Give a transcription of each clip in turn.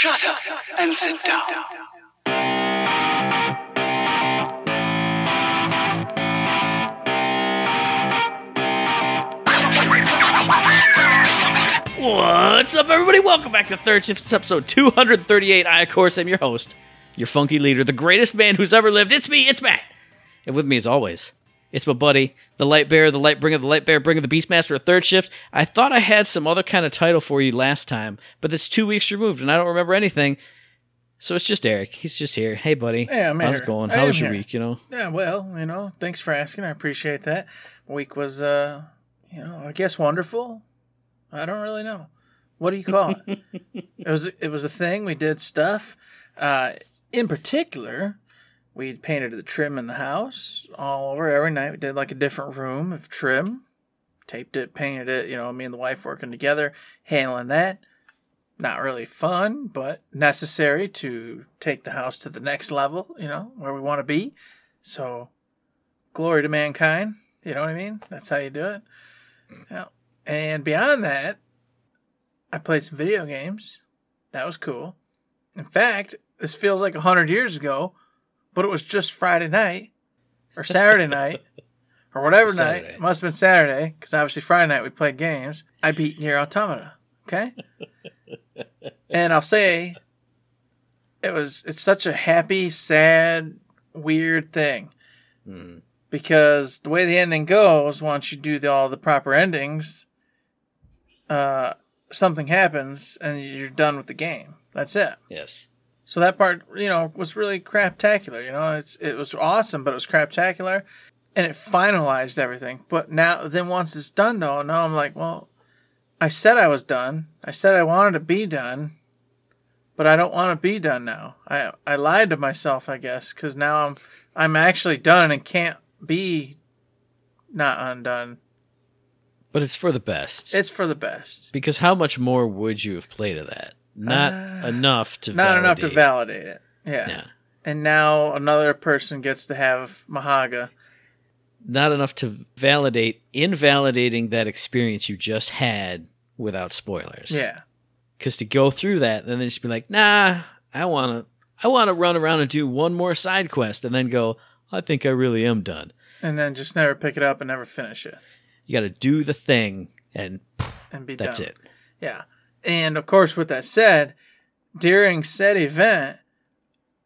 Shut up and sit down. What's up, everybody? Welcome back to Third Shift. It's episode 238. I, of course, am your host, your funky leader, the greatest man who's ever lived. It's me, it's Matt. And with me, as always, it's my buddy, the light bearer, the light bringer, the light bearer, bringer, the beastmaster of Third Shift. I thought I had some other kind of title for you last time, but it's two weeks removed, and I don't remember anything. So it's just Eric. He's just here. Hey, buddy. Yeah, I'm How's here. it going? How was your here. week, you know? Yeah, well, you know, thanks for asking. I appreciate that. Week was, uh, you know, I guess wonderful. I don't really know. What do you call it? it was it was a thing. We did stuff. Uh, in particular, we painted the trim in the house all over every night. We did like a different room of trim, taped it, painted it. You know, me and the wife working together, handling that. Not really fun, but necessary to take the house to the next level. You know, where we want to be. So, glory to mankind. You know what I mean? That's how you do it. Yeah. And beyond that, I played some video games. That was cool. In fact, this feels like a hundred years ago, but it was just Friday night or Saturday night or whatever Saturday. night. It must have been Saturday because obviously Friday night we played games. I beat Nier Automata. Okay, and I'll say it was it's such a happy, sad, weird thing Mm. because the way the ending goes, once you do the, all the proper endings, uh, something happens and you're done with the game. That's it. Yes. So that part, you know, was really craptacular. You know, it's it was awesome, but it was craptacular, and it finalized everything. But now, then once it's done, though, now I'm like, well, I said I was done. I said I wanted to be done, but I don't want to be done now. I I lied to myself, I guess, because now I'm I'm actually done and can't be not undone. But it's for the best. It's for the best. Because how much more would you have played of that? Not Uh, enough to Not enough to validate. validate it. Yeah. Yeah. And now another person gets to have Mahaga. Not enough to validate invalidating that experience you just had without spoilers. Yeah. Because to go through that, then they just be like, nah, I wanna I wanna run around and do one more side quest and then go, I think I really am done. And then just never pick it up and never finish it. You gotta do the thing and And be that's done. it. Yeah. And of course with that said, during said event,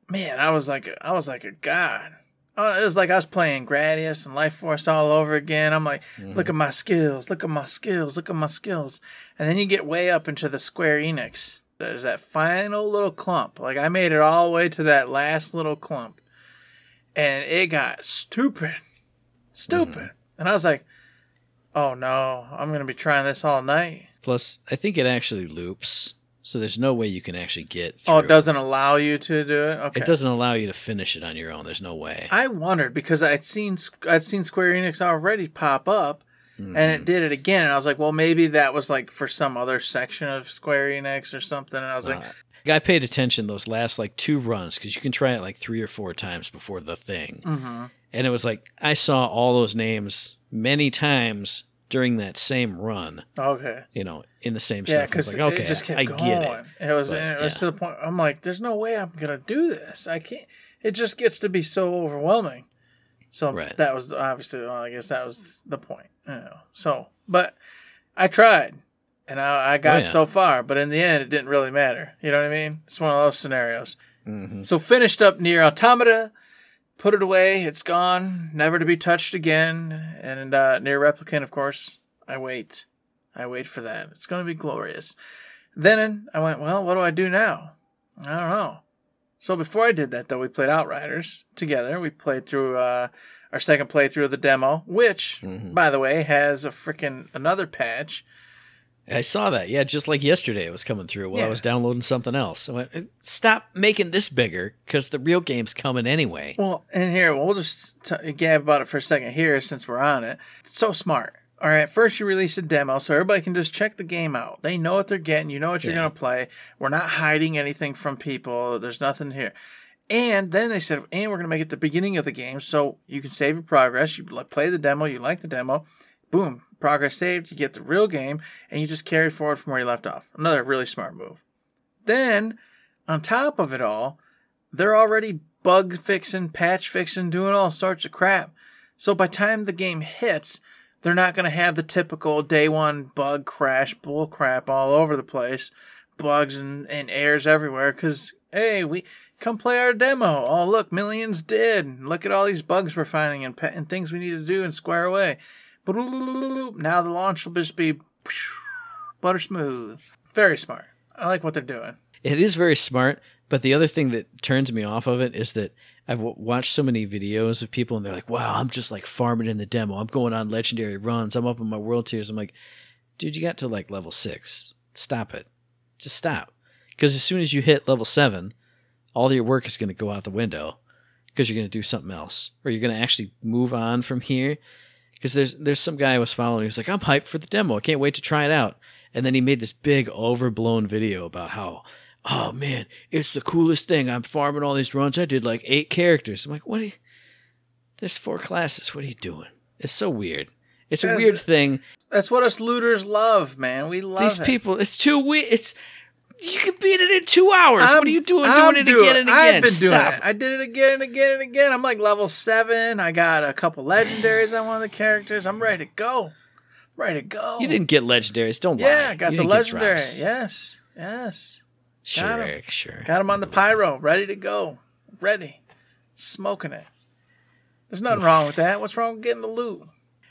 man, I was like a, I was like a god. Oh, it was like I was playing Gradius and Life Force all over again. I'm like, mm-hmm. look at my skills, look at my skills, look at my skills. And then you get way up into the Square Enix. There's that final little clump. Like I made it all the way to that last little clump. And it got stupid. Stupid. Mm-hmm. And I was like, oh no, I'm going to be trying this all night. Plus, I think it actually loops, so there's no way you can actually get through. Oh, it doesn't allow you to do it. Okay. It doesn't allow you to finish it on your own. There's no way. I wondered because I'd seen I'd seen Square Enix already pop up, and Mm-hmm. it did it again. And I was like, well, maybe that was like for some other section of Square Enix or something. And I was like, Uh, I paid attention those last like two runs because you can try it like three or four times before the thing, mm-hmm. and it was like I saw all those names many times during that same run. okay, You know, in the same yeah, stuff. I because like, okay, it just kept I going. get it. It was But, it was yeah. to the point. I'm like, there's no way I'm gonna do this. I can't. It just gets to be so overwhelming. So Right. that was obviously. Well, I guess that was the point. You know. So, but I tried, and I, I got Oh, yeah. so far. But in the end, it didn't really matter. You know what I mean? It's one of those scenarios. hmm So finished up Nier Automata, put it away. It's gone, never to be touched again. And uh, Nier Replicant, of course, I wait. I wait for that. It's going to be glorious. Then I went, well, what do I do now? I don't know. So before I did that, though, we played Outriders together. We played through uh, our second playthrough of the demo, which, Mhm. by the way, has a freaking another patch. I saw that. Yeah, just like yesterday, it was coming through while I was downloading something else. I went, stop making this bigger because the real game's coming anyway. Well, and here we'll just t- gab about it for a second here since we're on it. It's so smart. All right, first you release a demo so everybody can just check the game out. They know what they're getting. You know what you're Yeah. going to play. We're not hiding anything from people. There's nothing here. And then they said, and we're going to make it the beginning of the game so you can save your progress. You play the demo, you like the demo, boom, progress saved. You get the real game, and you just carry forward from where you left off. Another really smart move. Then on top of it all, they're already bug fixing, patch fixing, doing all sorts of crap. So by time the game hits, they're not going to have the typical day one bug crash bull crap all over the place, bugs and, and errors everywhere. Because hey, we come play our demo. Oh look, millions did. Look at all these bugs we're finding and, and things we need to do and square away. Now the launch will just be butter smooth. Very smart. I like what they're doing. It is very smart, but the other thing that turns me off of it is that I've w- watched so many videos of people and they're like, "Wow, I'm just like farming in the demo. I'm going on legendary runs. I'm up in my world tiers." I'm like, "Dude, you got to like level 6. Stop it. Just stop." Cuz as soon as you hit level 7, all your work is going to go out the window because you're going to do something else or you're going to actually move on from here because there's there's some guy I was following who's like, "I'm hyped for the demo. I can't wait to try it out." And then he made this big overblown video about how oh man, it's the coolest thing. I'm farming all these runs. I did like eight characters. I'm like, what are you? There's four classes. What are you doing? It's so weird. It's a Yeah, weird thing. That's what us looters love, man. We love These it. people, it's too weird. It's you can beat it in two hours. I'm- what are you doing? I'm doing it doing- again and again. I've been doing it. I did it again and again and again. I'm like level seven. I got a couple legendaries on one of the characters. I'm ready to go. Ready to go. You didn't get legendaries. Don't lie. Yeah, I got You the legendary. Yes, yes. Sure, Got sure. Got him on the pyro, ready to go. Ready. Smoking it. There's nothing wrong with that. What's wrong with getting the loot?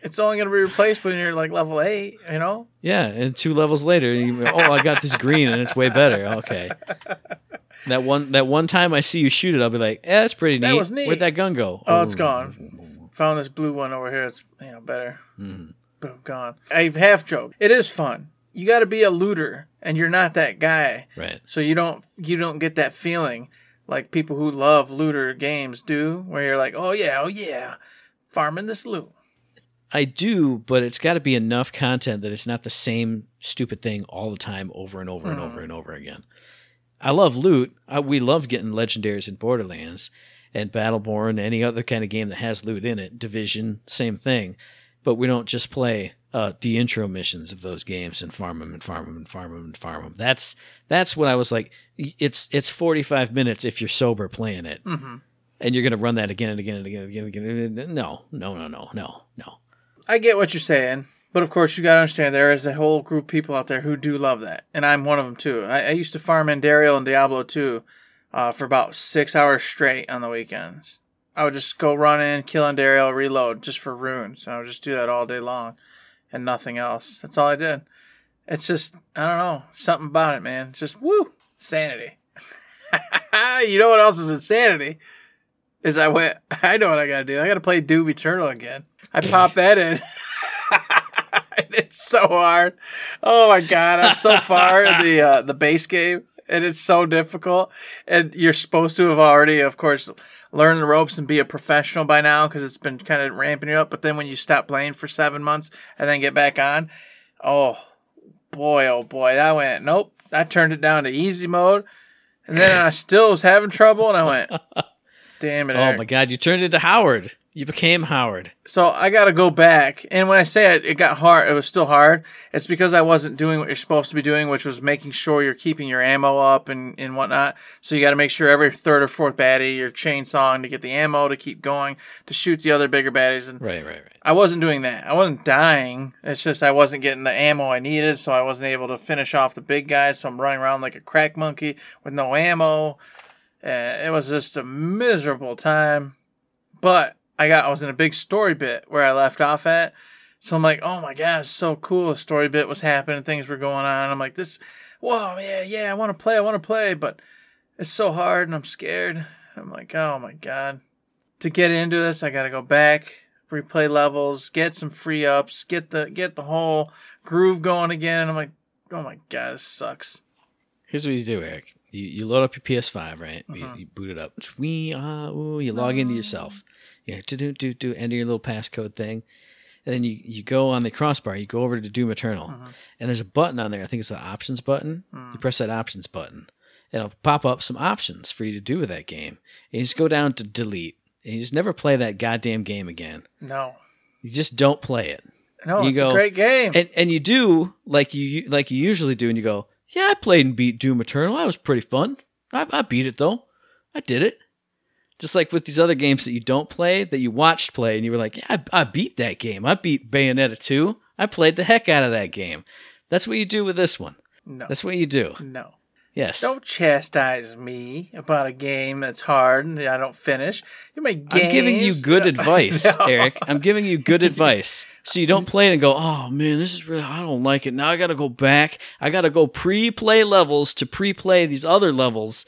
It's only going to be replaced when you're like level eight, you know? Yeah, and two levels later, you, oh, I got this green and it's way better. Okay. That one that one time I see you shoot it, I'll be like, "Yeah, that's pretty neat. That was neat. Where'd that gun go? Oh, it's gone. Found this blue one over here. It's you know better. Mm-hmm. Boom, gone. I half joke. It is fun. You got to be a looter, and you're not that guy, Right. so you don't you don't get that feeling like people who love looter games do, where you're like, oh yeah, oh yeah, farming this loot. I do, but it's got to be enough content that it's not the same stupid thing all the time over and over and over and over again. I love loot. I, we love getting legendaries in Borderlands and Battleborn, any other kind of game that has loot in it. Division, same thing. But we don't just play uh, the intro missions of those games and farm them and farm them and farm them and farm them. That's that's what I was like. It's it's forty five minutes if you're sober playing it, hmm and you're gonna run that again and again and again and again. And again. No, no, no, no, no, no. I get what you're saying, but of course you got to understand there is a whole group of people out there who do love that, and I'm one of them too. I, I used to farm in Daryl and Diablo 2 uh, for about six hours straight on the weekends. I would just go run in, kill Andariel, reload just for runes. I would just do that all day long, and nothing else. That's all I did. It's just I don't know something about it, man. It's just woo sanity. you know what else is insanity? Is I went. I know what I gotta do. I gotta play Doom Eternal again. I pop that in. it's so hard. Oh my god, I'm so far in the uh, the base game, and it's so difficult. And you're supposed to have already, of course, learned the ropes and be a professional by now because it's been kind of ramping you up. But then when you stop playing for seven months and then get back on, oh boy, oh boy, that went nope. I turned it down to easy mode, and then I still was having trouble, and I went, damn it. Oh Eric. my god, you turned into Howard. You became Howard. So I got to go back. And when I say it, it got hard, it was still hard. It's because I wasn't doing what you're supposed to be doing, which was making sure you're keeping your ammo up and, and whatnot. So you got to make sure every third or fourth baddie you're chainsawing to get the ammo to keep going to shoot the other bigger baddies. And Right, right, right. I wasn't doing that. I wasn't dying. It's just I wasn't getting the ammo I needed, so I wasn't able to finish off the big guys. So I'm running around like a crack monkey with no ammo. Uh, it was just a miserable time. But I got I was in a big story bit where I left off at. So I'm like, oh my god, so cool. The story bit was happening, things were going on. I'm like, this, whoa, yeah, yeah, I want to play, I want to play, but it's so hard and I'm scared. I'm like, oh my god. To get into this, I got to go back, replay levels, get some free ups, get the get the whole groove going again. I'm like, oh my god, this sucks. Here's what you do, Eric. You, you load up your PS5, right? You, Uh-huh. you boot it up. We uh, ooh, you log into yourself. You do do do do enter your little passcode thing, and then you you go on the crossbar. You go over to Doom Eternal, Uh-huh. and there's a button on there. I think it's the options button. Mm. You press that options button, and it'll pop up some options for you to do with that game. And you just go down to delete, and you just never play that goddamn game again. No, You just don't play it. no, You it's go- a great game. and and you do like you like you usually do, and you go, yeah, I played and beat Doom Eternal. That was pretty fun. I, I beat it though. I did it. Just like with these other games that you don't play, that you watched play, and you were like, yeah, I, I beat that game. I beat Bayonetta 2. I played the heck out of that game. That's what you do with this one. No. That's what you do. no. Yes. Don't chastise me about a game that's hard and I don't finish. You make games. I'm giving you good advice. Eric. I'm giving you good advice. So you don't mm-hmm. play it and go, oh man, this is really, I don't like it. Now I got to go back. I got to go pre play levels to pre play these other levels.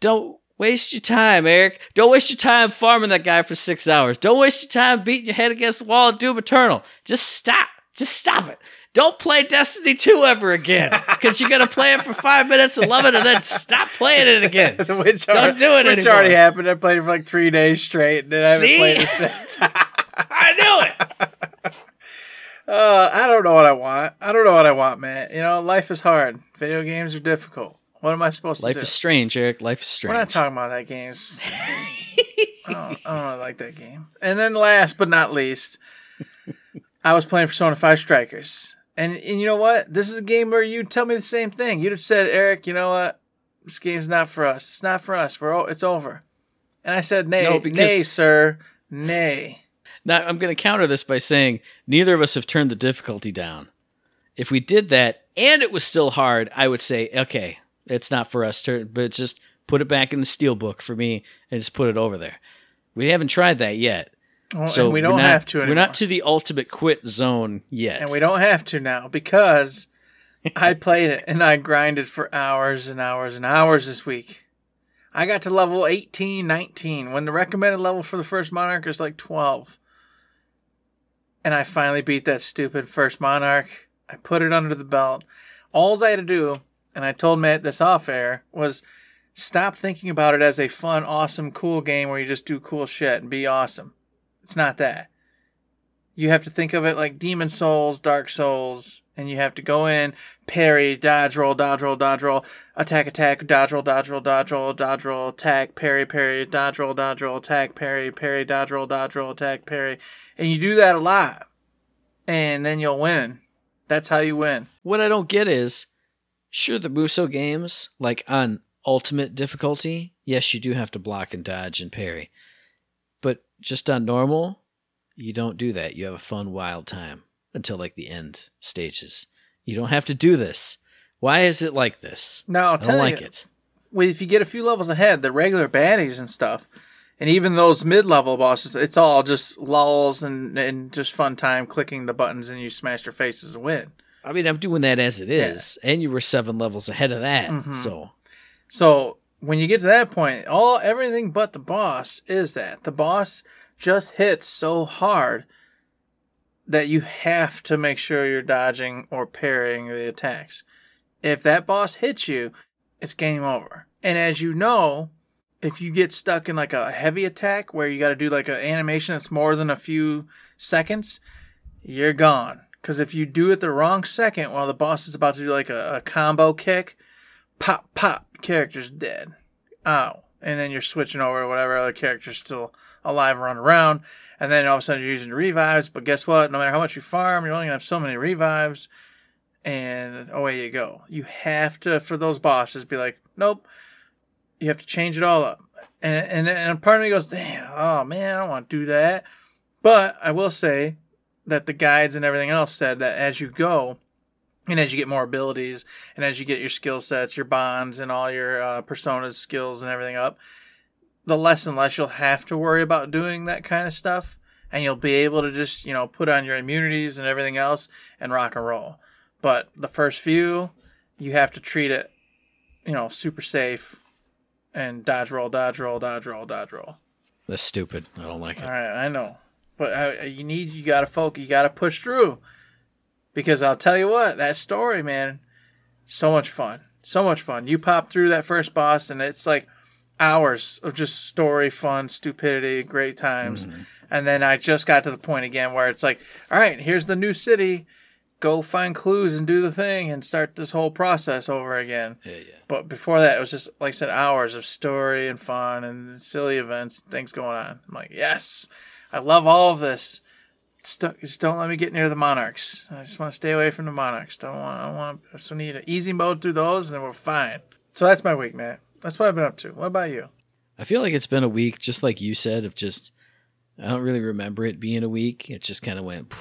Don't waste your time, Eric. Don't waste your time farming that guy for six hours. Don't waste your time beating your head against the wall of Doom Eternal. Just stop. Just stop it. Don't play Destiny 2 ever again because you're going to play it for five minutes and love it and then stop playing it again. which Don't do it Which anymore. already happened. I played it for like three days straight, and then I haven't played it since. I knew it. uh, I don't know what I want. I don't know what I want, man. You know, life is hard. Video games are difficult. What am I supposed Life to do? Life is strange, Eric. Life is strange. We're not talking about that game. I, don't, I don't like that game. And then last but not least, I was playing Persona 5 Strikers. And, and you know what? This is a game where you tell me the same thing. You'd have said, Eric, you know what? This game's not for us. It's not for us. We're o- it's over. And I said, nay, No, because- nay, sir, nay. Now, I'm going to counter this by saying neither of us have turned the difficulty down. If we did that and it was still hard, I would say, okay, it's not for us, to, but just put it back in the steel book for me and just put it over there. We haven't tried that yet. Well, So and we don't not- have to We're not to the ultimate quit zone yet. And we don't have to now because I played it and I grinded for hours and hours and hours this week. I got to level 18, 19 when the recommended level for the first Monarch is like 12. And I finally beat that stupid first Monarch. I put it under the belt. All I had to do, and I told Matt this off air, was stop thinking about it as a fun, awesome, cool game where you just do cool shit and be awesome. It's not that you have to think of it like Demon Souls, Dark Souls, and you have to go in, parry, dodge roll, dodge roll, dodge roll, attack, attack, dodge roll, dodge roll, dodge roll, dodge roll, attack, parry, parry, dodge roll, dodge roll, attack, parry, parry, dodge roll, dodge roll, attack, parry. And you do that a lot. And then you'll win. That's how you win. What I don't get is, sure, the Musou games, like on ultimate difficulty, yes, you do have to block and dodge and parry. But just on normal, you don't do that. You have a fun, wild time until like the end stages. You don't have to do this. Why is it like this? No, I'll I tell don't like you, it. well, if you get a few levels ahead, the regular baddies and stuff, and even those mid-level bosses, it's all just lulls and, and just fun time clicking the buttons and you smash your faces and win. I mean, I'm doing that as it is, and you were seven levels ahead of that. Mhm. So So when you get to that point, all everything but the boss is that the boss just hits so hard that you have to make sure you're dodging or parrying the attacks. If that boss hits you, it's game over. And as you know, if you get stuck in like a heavy attack where you got to do like an animation that's more than a few seconds, you're gone. Because if you do it the wrong second while the boss is about to do like a, a combo kick, pop, pop, character's dead. Ow. And then you're switching over to whatever other character's still alive and run around. And then all of a sudden you're using revives. But guess what? No matter how much you farm, you're only to have so many revives. And away you go. You have to, for those bosses, be like, nope. You have to change it all up. And, and, and part of me goes, damn, oh man, I don't want to do that. But I will say that the guides and everything else said that as you go, and as you get more abilities, and as you get your skill sets, your bonds, and all your uh, personas skills and everything up, the less and less you'll have to worry about doing that kind of stuff, and you'll be able to just you know put on your immunities and everything else and rock and roll. But the first few, you have to treat it, you know, super safe, and dodge roll, dodge roll, dodge roll, dodge roll. that's stupid. I don't like it. All right, I know, but uh, you need you got to focus, you got to push through, because I'll tell you what, that story, man, so much fun, so much fun. You pop through that first boss, and it's like hours of just story, fun, stupidity, great times, mm-hmm. and then I just got to the point again where it's like, all right, here's the new city. Go find clues and do the thing and start this whole process over again. Yeah, yeah. But before that, it was just like I said, hours of story and fun and silly events, and things going on. I'm like, yes, I love all of this. Just, just don't let me get near the monarchs. I just want to stay away from the monarchs. Don't want. I want. I just need an easy mode through those, and then we're fine. So that's my week, Matt. That's what I've been up to. What about you? I feel like it's been a week, just like you said, of just I don't really remember it being a week. It just kind of went.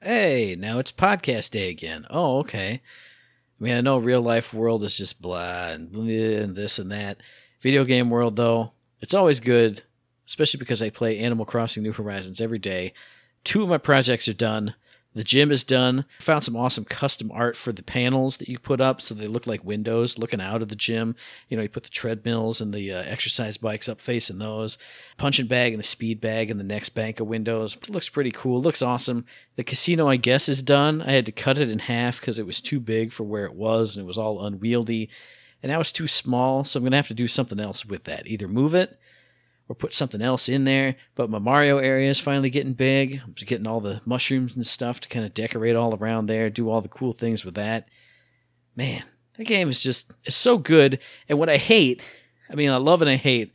Hey, now it's podcast day again. Oh, okay. I mean, I know real life world is just blah and, bleh and this and that. Video game world, though, it's always good, especially because I play Animal Crossing New Horizons every day. Two of my projects are done. The gym is done. Found some awesome custom art for the panels that you put up so they look like windows looking out of the gym. You know, you put the treadmills and the uh, exercise bikes up facing those. Punching bag and the speed bag and the next bank of windows. It looks pretty cool. looks awesome. The casino, I guess, is done. I had to cut it in half because it was too big for where it was and it was all unwieldy. And now it's too small, so I'm going to have to do something else with that. Either move it or put something else in there. But my Mario area is finally getting big. I'm getting all the mushrooms and stuff to kind of decorate all around there, do all the cool things with that. Man, that game is just is so good. And what I hate, I mean, I love and I hate,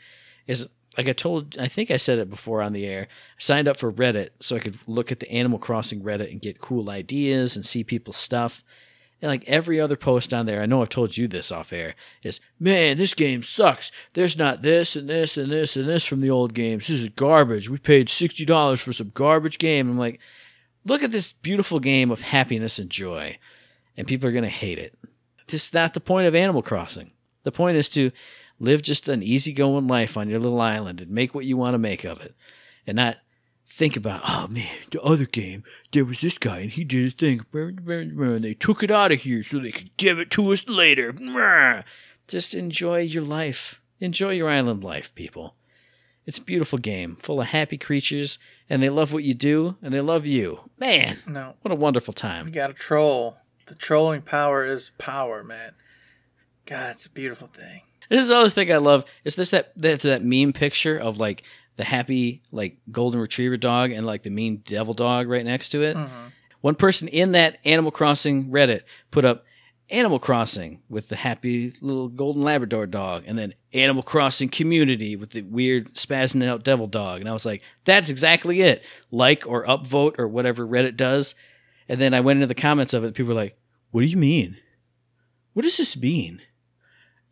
is like I told, I think I said it before on the air. I signed up for Reddit so I could look at the Animal Crossing Reddit and get cool ideas and see people's stuff. And like every other post on there, I know I've told you this off air, is man, this game sucks. There's not this and this and this and this from the old games. This is garbage. We paid sixty dollars for some garbage game. I'm like, look at this beautiful game of happiness and joy, and people are gonna hate it. This is not the point of Animal Crossing. The point is to live just an easygoing life on your little island and make what you want to make of it, and not think about, oh man, the other game, there was this guy and he did his thing. And they took it out of here so they could give it to us later. Just enjoy your life. Enjoy your island life, people. It's a beautiful game, full of happy creatures, and they love what you do, and they love you. Man, No, what a wonderful time. we time. got a troll. The trolling power is power, man. God, it's a beautiful thing. This is the other thing I love. Is this that that, that meme picture of like the happy like golden retriever dog and like the mean devil dog right next to it? Mm-hmm. One person in that Animal Crossing Reddit put up Animal Crossing with the happy little golden Labrador dog, and then Animal Crossing Community with the weird spazzing out devil dog. And I was like, that's exactly it. Like or upvote or whatever Reddit does. And then I went into the comments of it, and people were like, what do you mean? What does this mean?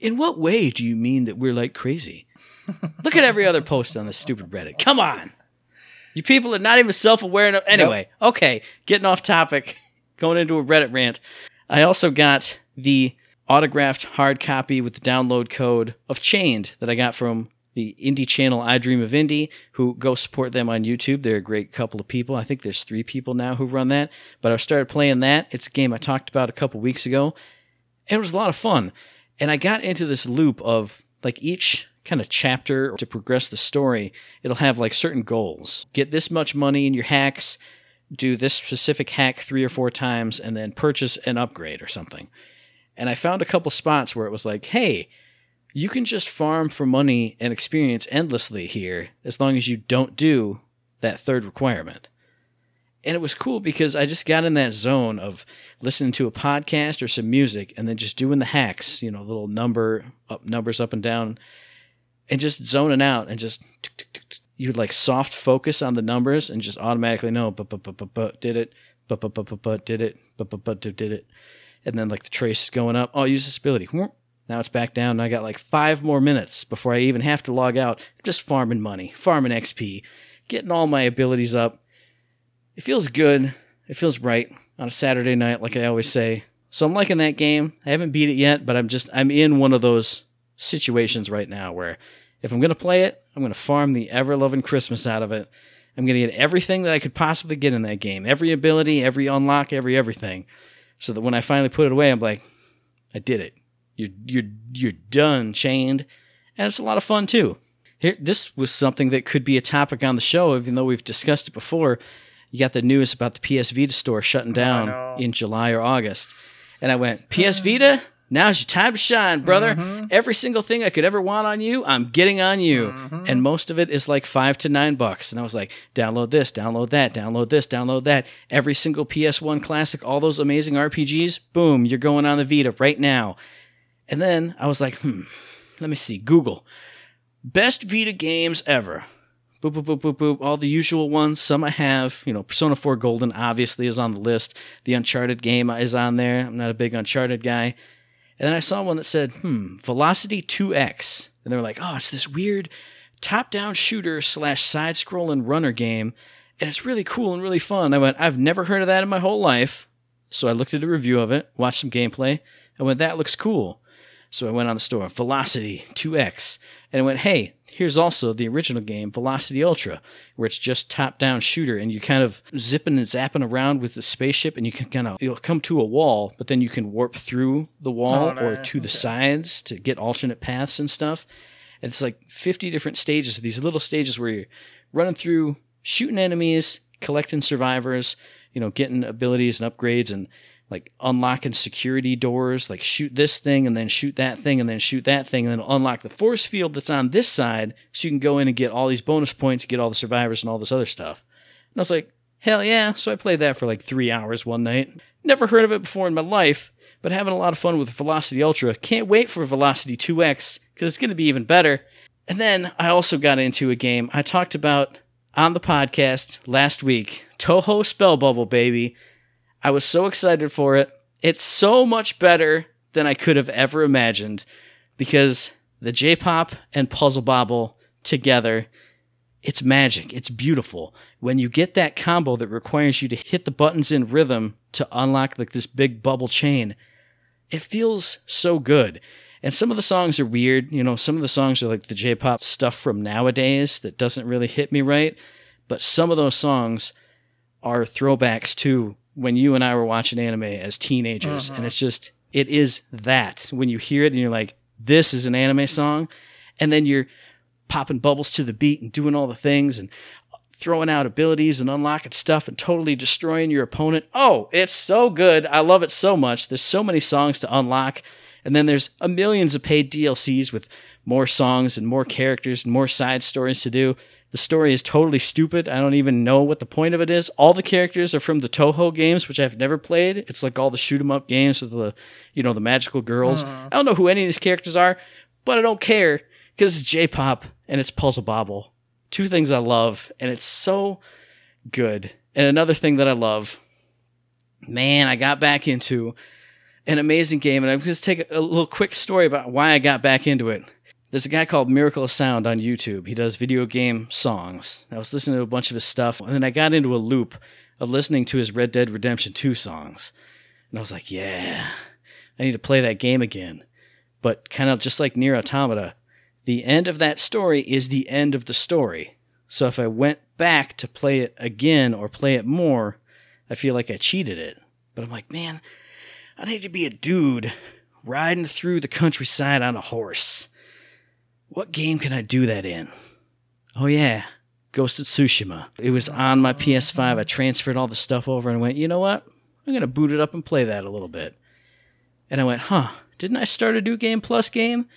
In what way do you mean that we're like crazy? Look at every other post on this stupid Reddit. Come on. You people are not even self aware enough. Anyway, okay, getting off topic, going into a Reddit rant. I also got the autographed hard copy with the download code of Chained that I got from the indie channel I Dream of Indie, who go support them on YouTube. They're a great couple of people. I think there's three people now who run that. But I started playing that. It's a game I talked about a couple weeks ago. And it was a lot of fun. And I got into this loop of like each kind of chapter to progress the story, it'll have like certain goals. Get this much money in your hacks, do this specific hack three or four times, and then purchase an upgrade or something. And I found a couple spots where it was like, hey, you can just farm for money and experience endlessly here as long as you don't do that third requirement. And it was cool because I just got in that zone of listening to a podcast or some music and then just doing the hacks, you know, little number up numbers up and down and just zoning out and just tick, tick, tick, tick. you would like soft focus on the numbers and just automatically know but but but but but did it but but but but did it but but but did it. And then like the trace is going up. Oh use this ability. Now it's back down. And I got like five more minutes before I even have to log out. Just farming money farming XP getting all my abilities up it feels good it feels right on a Saturday night like I always say so I'm liking that game I haven't beat it yet but I'm just I'm in one of those situations right now where if I'm to play it, I'm to farm the ever loving Christmas out of it. I'm to get everything that I could possibly get in that game every ability, every unlock, every everything. So that when I finally put it away, I'm like, I did it. You're, you're, you're done, chained. And it's a lot of fun too. Here, this was something that could be a topic on the show, even though we've discussed it before. You got the news about the PS Vita store shutting down know. in July or August. And I went, PS Vita? Now's your time to shine, brother. Every single thing I could ever want on you, I'm getting on you. And most of it is like five to nine bucks. And I was like, download this, download that, download this, download that. Every single PS1 classic, all those amazing RPGs, boom, you're going on the Vita right now. And then I was like, hmm, let me see. Google. Best Vita games ever. Boop, boop, boop, boop, boop. All the usual ones. Some I have. You know, Persona 4 Golden obviously is on the list. The Uncharted game is on there. I'm not a big Uncharted guy. And then I saw one that said, hmm, Velocity 2X. And they were like, oh, it's this weird top down shooter slash side scrolling runner game. And it's really cool and really fun. I went, I've never heard of that in my whole life. So I looked at a review of it, watched some gameplay. I went, that looks cool. So I went on the store, Velocity 2X. And I went, hey, here's also the original game, Velocity Ultra, where it's just top down shooter and you kind of zipping and zapping around with the spaceship and you can kind of, you'll come to a wall, but then you can warp through the wall Oh, no, or to the sides to get alternate paths and stuff. And it's like 50 different stages, these little stages where you're running through, shooting enemies, collecting survivors, you know, getting abilities and upgrades and like unlocking security doors, like shoot this thing and then shoot that thing and then shoot that thing and then unlock the force field that's on this side so you can go in and get all these bonus points, get all the survivors and all this other stuff. And I was like, hell yeah. So I played that for like three hours one night. Never heard of it before in my life, but having a lot of fun with Velocity Ultra. Can't wait for Velocity 2X because it's going to be even better. And then I also got into a game I talked about on the podcast last week Touhou Spell Bubble, baby. I was so excited for it. It's so much better than I could have ever imagined because the J pop and Puzzle Bobble together, it's magic. It's beautiful. When you get that combo that requires you to hit the buttons in rhythm to unlock like this big bubble chain, it feels so good. And some of the songs are weird. You know, some of the songs are like the J pop stuff from nowadays that doesn't really hit me right. But some of those songs are throwbacks to when you and I were watching anime as teenagers. And mm-hmm. it's just, it is that. When you hear it and you're like, this is an anime song. And then you're popping bubbles to the beat and doing all the things and throwing out abilities and unlocking stuff and totally destroying your opponent. Oh, it's so good. I love it so much. There's so many songs to unlock. And then there's a millions of paid DLCs with more songs and more characters and more side stories to do. The story is totally stupid. I don't even know what the point of it is. All the characters are from the Touhou games, which I've never played. It's like all the shoot 'em up games with the, you know, the magical girls. Uh-huh. I don't know who any of these characters are, but I don't care because it's J-pop and it's Puzzle Bobble. Two things I love, and it's so good. And another thing that I love, man, I got back into an amazing game, and I'm just take a little quick story about why I got back into it. There's a guy called Miracle of Sound on YouTube. He does video game songs. I was listening to a bunch of his stuff, and then I got into a loop of listening to his Red Dead Redemption 2 songs. And I was like, yeah, I need to play that game again. But kind of just like Nier Automata, the end of that story is the end of the story. So if I went back to play it again or play it more, I feel like I cheated it. But I'm like, man, I need to be a dude riding through the countryside on a horse. What game can I do that in? Oh, yeah, Ghost of Tsushima. It was on my PS5. I transferred all the stuff over and went, you know what? I'm going to boot it up and play that a little bit. And I went, huh, didn't I start a New Game Plus game?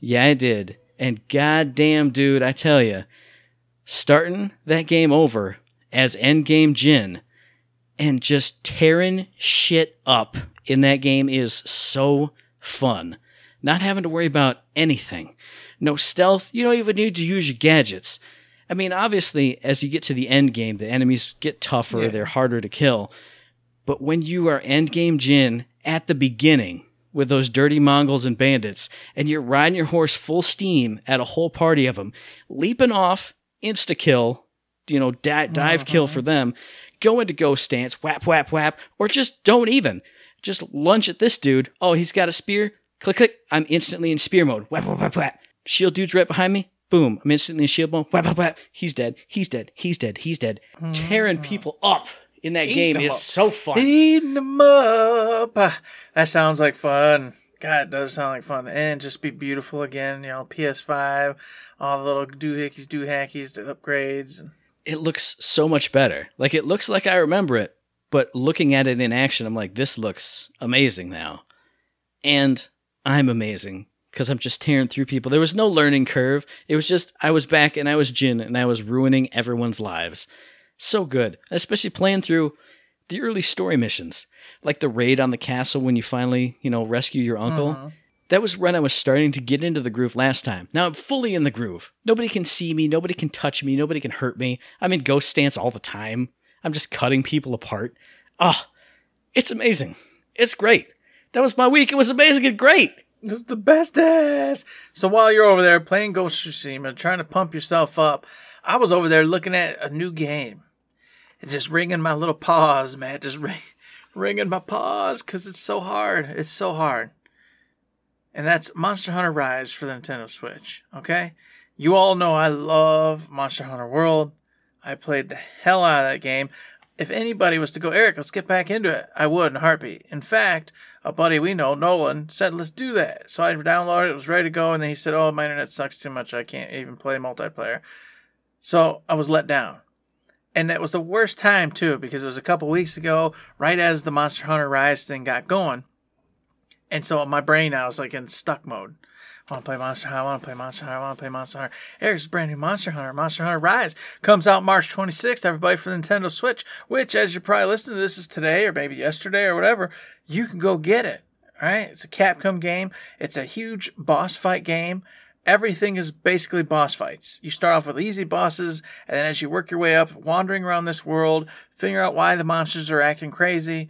Yeah, I did. And goddamn, dude, I tell you, starting that game over as Endgame Jin and just tearing shit up in that game is so fun. Not having to worry about anything. No stealth. You don't even need to use your gadgets. I mean, obviously, as you get to the end game, the enemies get tougher, Yeah. they're harder to kill. But when you are end game Jin at the beginning with those dirty Mongols and bandits, and you're riding your horse full steam at a whole party of them, leaping off, insta kill, you know, di- dive kill mm-hmm. for them, go into ghost stance, whap, whap, whap, or just don't even. Just lunge at this dude. Oh, he's got a spear. Click, click. I'm instantly in spear mode. Whap, whap, whap, whap. Shield dude's right behind me. Boom. I'm instantly in shield mode. Whap, whap, whap. He's dead. He's dead. He's dead. He's dead. Tearing people up in that Eating game is up. so fun. Eating them up. Ah, That sounds like fun. God, it does sound like fun. And just be beautiful again. You know, PS5, all the little doohickeys, doohackies, the upgrades. it looks so much better. Like it looks like I remember it, but looking at it in action, I'm like, this looks amazing now. And I'm amazing because I'm just tearing through people. There was no learning curve. It was just I was back and I was Jin and I was ruining everyone's lives. So good, especially playing through the early story missions, like the raid on the castle when you finally, you know, rescue your uncle. That was when I was starting to get into the groove last time. Now I'm fully in the groove. Nobody can see me, nobody can touch me, nobody can hurt me. I'm in ghost stance all the time. I'm just cutting people apart. Ah, it's amazing. It's great. That was my week. It was amazing and great. Was the bestest. So while you're over there playing Ghost of Tsushima, trying to pump yourself up, I was over there looking at a new game. And just wringing my little paws, man. Just ring, wringing my paws because it's so hard. It's so hard. And that's Monster Hunter Rise for the Nintendo Switch. Okay? You all know I love Monster Hunter World. I played the hell out of that game. If anybody was to go, Eric, let's get back into it, I would in a heartbeat. In fact, a buddy we know, Nolan, said, let's do that. So I downloaded it, was ready to go, and then he said, oh, my internet sucks too much. I can't even play multiplayer. So I was let down. And that was the worst time, too, because it was a couple weeks ago, right as the Monster Hunter Rise thing got going. And so my brain I was like in stuck mode. I want to play Monster Hunter. I want to play Monster Hunter. I want to play Monster Hunter. Eric's brand new Monster Hunter. Monster Hunter Rise comes out March 26th, everybody, for Nintendo Switch, which, as you're probably listening to this, is today or maybe yesterday or whatever. You can go get it. All right. It's a Capcom game. It's a huge boss fight game. Everything is basically boss fights. You start off with easy bosses, and then as you work your way up, wandering around this world, figure out why the monsters are acting crazy,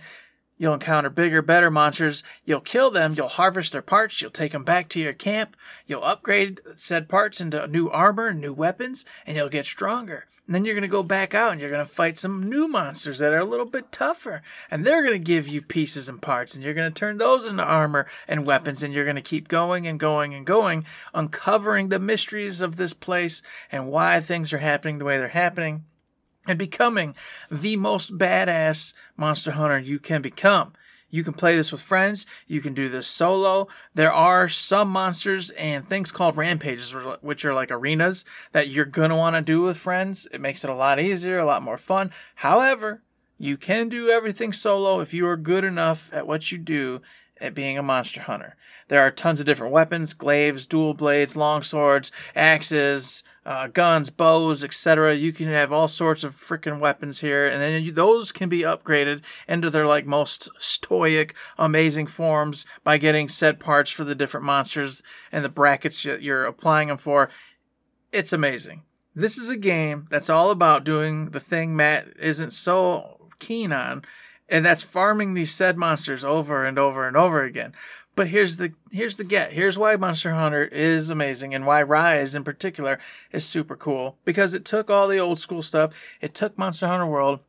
You'll encounter bigger, better monsters. You'll kill them. You'll harvest their parts. You'll take them back to your camp. You'll upgrade said parts into new armor, and new weapons, and you'll get stronger. And then you're going to go back out and you're going to fight some new monsters that are a little bit tougher. And they're going to give you pieces and parts. And you're going to turn those into armor and weapons. And you're going to keep going and going and going, uncovering the mysteries of this place and why things are happening the way they're happening and becoming the most badass monster hunter you can become. You can play this with friends. You can do this solo. There are some monsters and things called rampages, which are like arenas that you're going to want to do with friends. It makes it a lot easier, a lot more fun. However, you can do everything solo if you are good enough at what you do at being a monster hunter. There are tons of different weapons, glaives, dual blades, long swords, axes, uh, guns, bows, etc. You can have all sorts of freaking weapons here, and then you, those can be upgraded into their like most stoic, amazing forms by getting set parts for the different monsters and the brackets you're applying them for. It's amazing. This is a game that's all about doing the thing Matt isn't so keen on, and that's farming these said monsters over and over and over again. But here's the here's the get. Here's why Monster Hunter is amazing and why Rise in particular is super cool because it took all the old school stuff. It took Monster Hunter World.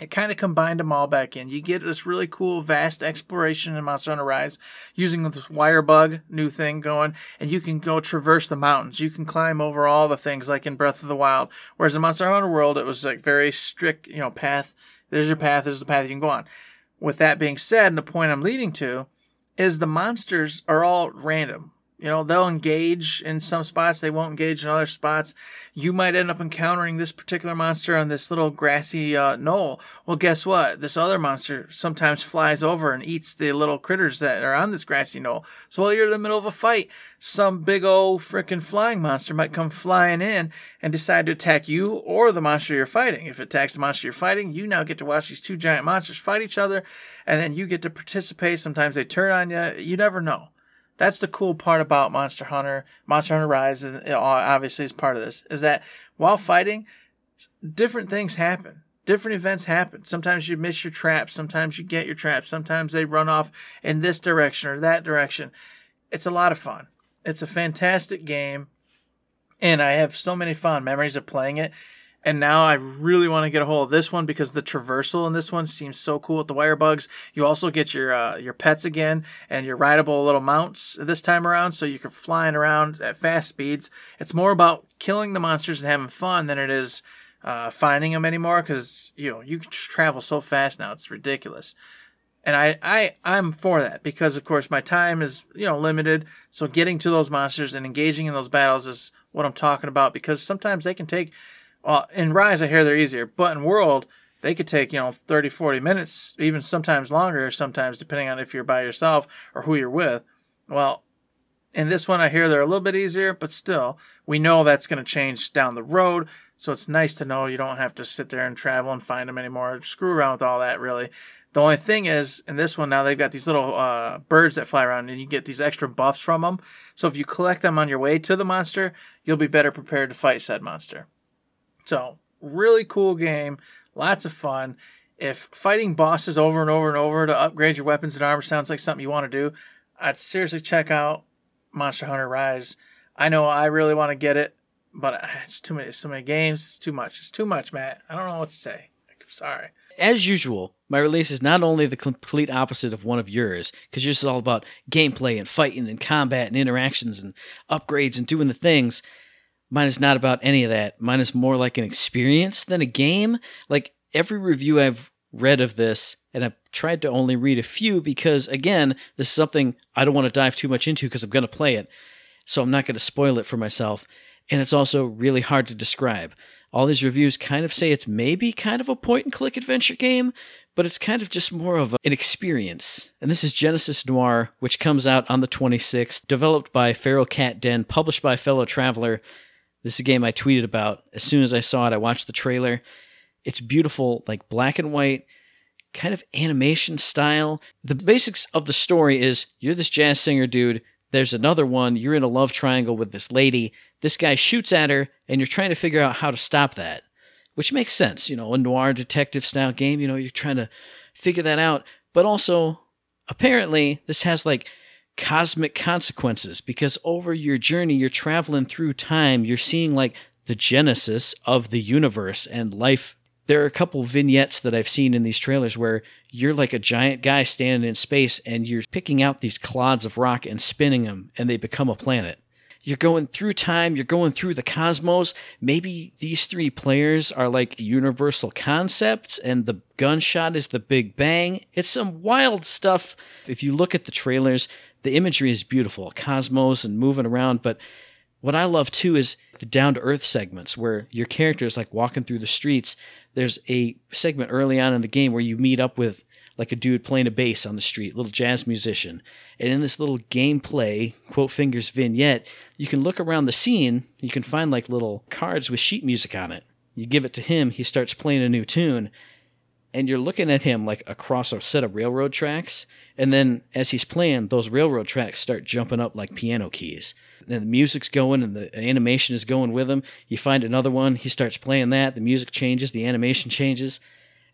It kind of combined them all back in. You get this really cool, vast exploration in Monster Hunter Rise using this wire bug new thing going, and you can go traverse the mountains. You can climb over all the things like in Breath of the Wild. Whereas in Monster Hunter World, it was like very strict, you know, path. There's your path. There's the path you can go on. With that being said, and the point I'm leading to is the monsters are all random. You know, they'll engage in some spots, they won't engage in other spots. You might end up encountering this particular monster on this little grassy uh, knoll. Well, guess what? This other monster sometimes flies over and eats the little critters that are on this grassy knoll. So while you're in the middle of a fight, some big old freaking flying monster might come flying in and decide to attack you or the monster you're fighting. If it attacks the monster you're fighting, you now get to watch these two giant monsters fight each other, and then you get to participate. Sometimes they turn on you. You never know. That's the cool part about Monster Hunter, Monster Hunter Rise, and obviously is part of this, is that while fighting, different things happen. Different events happen. Sometimes you miss your traps. Sometimes you get your traps. Sometimes they run off in this direction or that direction. It's a lot of fun. It's a fantastic game. And I have so many fond memories of playing it. And now I really want to get a hold of this one because the traversal in this one seems so cool with the wire bugs. You also get your uh, your pets again and your rideable little mounts this time around, so you can flying around at fast speeds. It's more about killing the monsters and having fun than it is uh, finding them anymore because you know you can travel so fast now it's ridiculous. And I, I I'm for that because of course my time is you know limited. So getting to those monsters and engaging in those battles is what I'm talking about because sometimes they can take well, in Rise, I hear they're easier, but in World, they could take, you know, 30, 40 minutes, even sometimes longer, sometimes depending on if you're by yourself or who you're with. Well, in this one, I hear they're a little bit easier, but still, we know that's going to change down the road. So it's nice to know you don't have to sit there and travel and find them anymore. Screw around with all that, really. The only thing is, in this one now, they've got these little uh, birds that fly around, and you get these extra buffs from them. So if you collect them on your way to the monster, you'll be better prepared to fight said monster. So, really cool game, lots of fun. if fighting bosses over and over and over to upgrade your weapons and armor sounds like something you want to do, I'd seriously check out Monster Hunter Rise. I know I really want to get it, but uh, it's too many, so many games. It's too much. It's too much, Matt. I don't know what to say. I'm sorry. As usual, my release is not only the complete opposite of one of yours, because yours is all about gameplay and fighting and combat and interactions and upgrades and doing the things. Mine is not about any of that. Mine is more like an experience than a game. Like every review I've read of this, and I've tried to only read a few because, again, this is something I don't want to dive too much into because I'm going to play it. So I'm not going to spoil it for myself. And it's also really hard to describe. All these reviews kind of say it's maybe kind of a point and click adventure game, but it's kind of just more of an experience. And this is Genesis Noir, which comes out on the 26th, developed by Feral Cat Den, published by Fellow Traveler. This is a game I tweeted about. As soon as I saw it, I watched the trailer. It's beautiful, like black and white, kind of animation style. The basics of the story is you're this jazz singer dude. There's another one. You're in a love triangle with this lady. This guy shoots at her, and you're trying to figure out how to stop that, which makes sense. You know, a noir detective style game, you know, you're trying to figure that out. But also, apparently, this has like cosmic consequences because over your journey, you're traveling through time. You're seeing like the genesis of the universe and life there are a couple vignettes that I've seen in these trailers where you're like a giant guy standing in space and you're picking out these clods of rock and spinning them and they become a planet. You're going through time, you're going through the cosmos. Maybe these three players are like universal concepts and the gunshot is the Big Bang. It's some wild stuff. If you look at the trailers, the imagery is beautiful cosmos and moving around, but what I love too is the down to earth segments where your character is like walking through the streets there's a segment early on in the game where you meet up with like a dude playing a bass on the street, little jazz musician. And in this little gameplay, quote fingers vignette, you can look around the scene, you can find like little cards with sheet music on it. You give it to him, he starts playing a new tune, and you're looking at him like across a set of railroad tracks. And then as he's playing, those railroad tracks start jumping up like piano keys then the music's going and the animation is going with him. You find another one, he starts playing that, the music changes, the animation changes.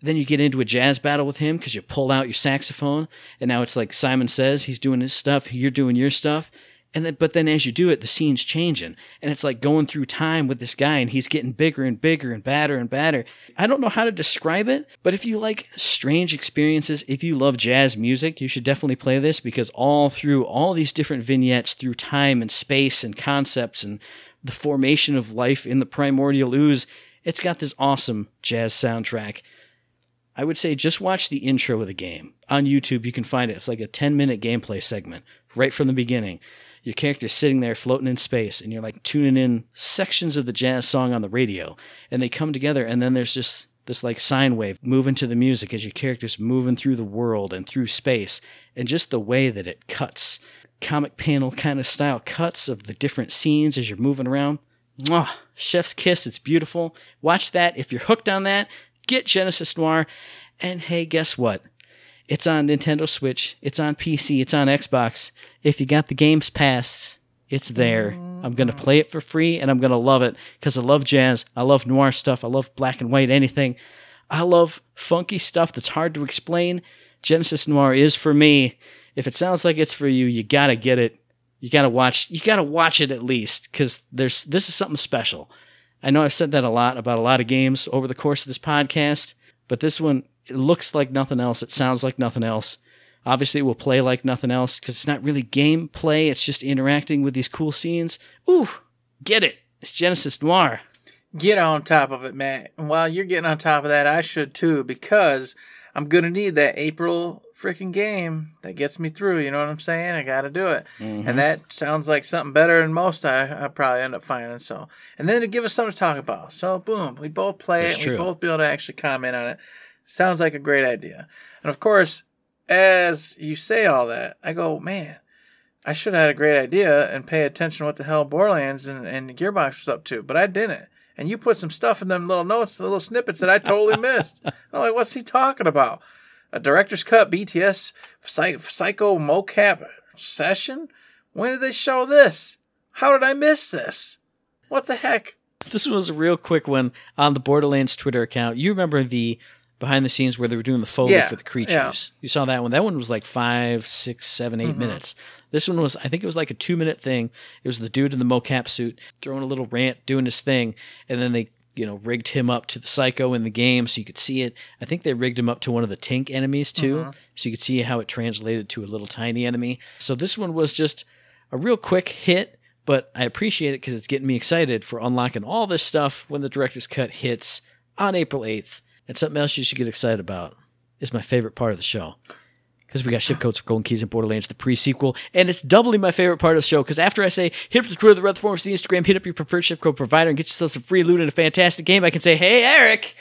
Then you get into a jazz battle with him because you pull out your saxophone, and now it's like Simon says, he's doing his stuff, you're doing your stuff. And then, but then as you do it, the scene's changing, and it's like going through time with this guy, and he's getting bigger and bigger and badder and badder. I don't know how to describe it, but if you like strange experiences, if you love jazz music, you should definitely play this because all through all these different vignettes through time and space and concepts and the formation of life in the primordial ooze, it's got this awesome jazz soundtrack. I would say just watch the intro of the game. On YouTube, you can find it. It's like a 10 minute gameplay segment right from the beginning. Your character's sitting there floating in space and you're like tuning in sections of the jazz song on the radio and they come together and then there's just this like sine wave moving to the music as your character's moving through the world and through space and just the way that it cuts. Comic panel kind of style cuts of the different scenes as you're moving around. Mwah, chef's kiss. It's beautiful. Watch that. If you're hooked on that get genesis noir and hey guess what it's on Nintendo Switch. It's on PC. It's on Xbox. If you got the Games Pass, it's there. I'm going to play it for free and I'm going to love it because I love jazz. I love noir stuff. I love black and white, anything. I love funky stuff that's hard to explain. Genesis Noir is for me. If it sounds like it's for you, you got to get it. You got to watch you got to watch it at least cuz there's this is something special. I know I've said that a lot about a lot of games over the course of this podcast, but this one it looks like nothing else. It sounds like nothing else. Obviously, it will play like nothing else because it's not really gameplay. It's just interacting with these cool scenes. Ooh, get it. It's Genesis Noir. Get on top of it, Matt. And while you're getting on top of that, I should too because I'm going to need that April freaking game that gets me through. You know what I'm saying? I got to do it. Mm-hmm. And that sounds like something better than most I, I probably end up finding. So, and then to give us something to talk about. So, boom, we both play That's it. True. We both be able to actually comment on it. Sounds like a great idea. And of course, as you say all that, I go, man, I should have had a great idea and pay attention to what the hell Borderlands and, and Gearbox was up to, but I didn't. And you put some stuff in them little notes, the little snippets that I totally missed. I'm like, what's he talking about? A director's cut BTS psycho mocap session? When did they show this? How did I miss this? What the heck? This was a real quick one on the Borderlands Twitter account. You remember the behind the scenes where they were doing the foley Yeah, for the creatures. yeah. You saw that one. That one was like five, six, seven, eight Mhm. minutes. This one was, I think it was like a two minute thing. It was the dude in the mocap suit throwing a little rant, doing his thing, and then they, you know, rigged him up to the psycho in the game so you could see it. I think they rigged him up to one of the tank enemies too, Mhm. so you could see how it translated to a little tiny enemy. So this one was just a real quick hit, but I appreciate it because it's getting me excited for unlocking all this stuff when the director's cut hits on April 8th. And something else you should get excited about is my favorite part of the show. Because we got ship codes for Golden Keys and Borderlands, the pre-sequel, and it's doubly my favorite part of the show. Because after I say hit up the Twitter, the Red Forums, the Instagram, hit up your preferred ship code provider, and get yourself some free loot and a fantastic game, I can say, "Hey, Eric,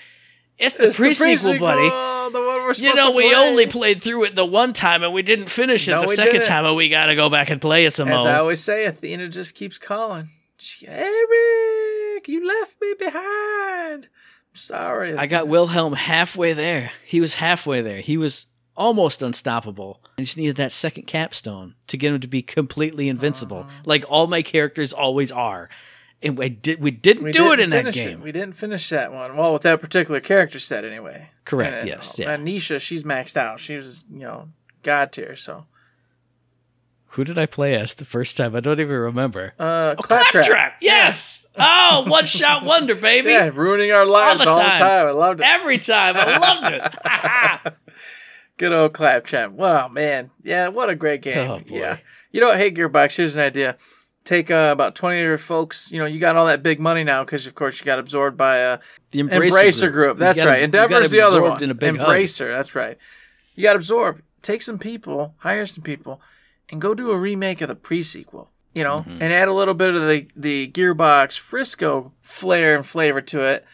it's the It's pre-sequel, buddy." The we're You know, we only played through it the one time, and we didn't finish it No, the second didn't. time, and we got to go back and play it some As more. I always say, Athena just keeps calling. She, Eric, you left me behind. I'm sorry. I got Wilhelm halfway there. He was halfway there. He was almost unstoppable. I just needed that second capstone to get him to be completely invincible, like all my characters always are. And we did we didn't We do it didn't in that game. We didn't finish that one. Well, with that particular character set, anyway. Correct. And, yes. uh, Yeah. And Nisha, she's maxed out. She was, you know, god tier. So, Who did I play as the first time? I don't even remember. uh, Oh, Claptrap. Yes. oh, one shot wonder, baby. Yeah, ruining our lives the all the time. time. I loved it. Every time. I loved it. Good old Claptrap. Wow, man. Yeah, what a great game. Oh. Yeah. You know what? Hey, Gearbox, here's an idea. Take uh, about 20 of your folks. You know, you got all that big money now because, of course, you got absorbed by uh, the Embracer, Embracer, Group. You That's right. abs- you got Endeavor's the other one. Big hug. Embracer. That's right. You got absorbed. Take some people, hire some people, and go do a remake of the pre-sequel. You know, Mm-hmm. and add a little bit of the the Gearbox Frisco flair and flavor to it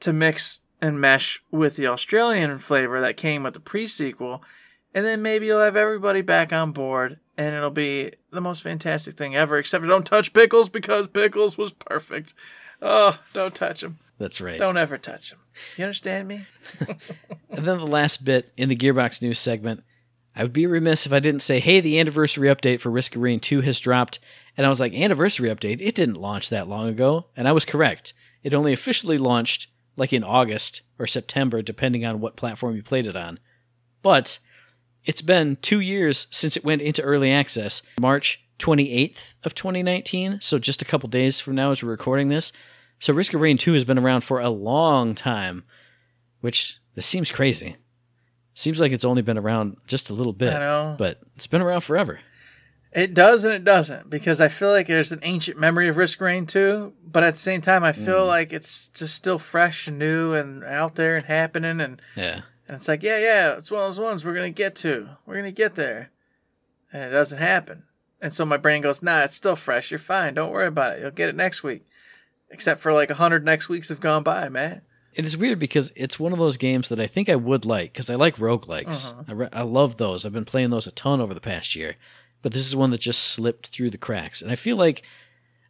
to mix and mesh with the Australian flavor that came with the pre-sequel, and then maybe you'll have everybody back on board, and it'll be the most fantastic thing ever. Except don't touch Pickles because Pickles was perfect. Oh, don't touch him. That's right. Don't ever touch him. You understand me? And then the last bit in the Gearbox News segment, I would be remiss if I didn't say, hey, the anniversary update for Risk of Rain 2 has dropped. And I was like, anniversary update? It didn't launch that long ago. And I was correct. It only officially launched like in August or September, depending on what platform you played it on. But it's been two years since it went into early access, March 28th of 2019. So just a couple days from now as we're recording this. So Risk of Rain 2 has been around for a long time, which this seems crazy. Seems like it's only been around just a little bit, I know. but it's been around forever. It does and it doesn't because I feel like there's an ancient memory of Risk Rain too, but at the same time, I Mm. feel like it's just still fresh and new and out there and happening. And, Yeah. and it's like, yeah, yeah, it's one of those ones we're going to get to. We're going to get there. And it doesn't happen. And so my brain goes, nah, it's still fresh. You're fine. Don't worry about it. You'll get it next week. Except for like a hundred next weeks have gone by, man. It is weird because it's one of those games that I think I would like because I like roguelikes. Uh-huh. I, re- I love those. I've been playing those a ton over the past year. But this is one that just slipped through the cracks. And I feel like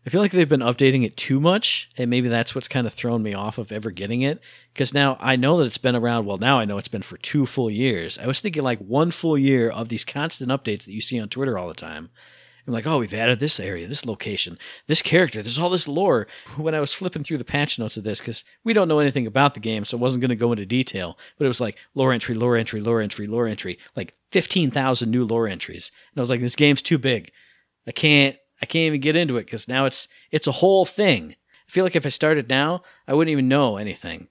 I feel like they've been updating it too much, and maybe that's what's kind of thrown me off of ever getting it. Because now I know that it's been around. Well, now I know it's been for two full years. I was thinking like one full year of these constant updates that you see on Twitter all the time. I'm like, oh, we've added this area, this location, this character. There's all this lore. When I was flipping through the patch notes of this, because we don't know anything about the game, so I wasn't going to go into detail, but it was like lore entry, lore entry, lore entry, lore entry, like 15,000 new lore entries. And I was like, this game's too big. I can't, I can't even get into it because now it's, it's a whole thing. I feel like if I started now, I wouldn't even know anything.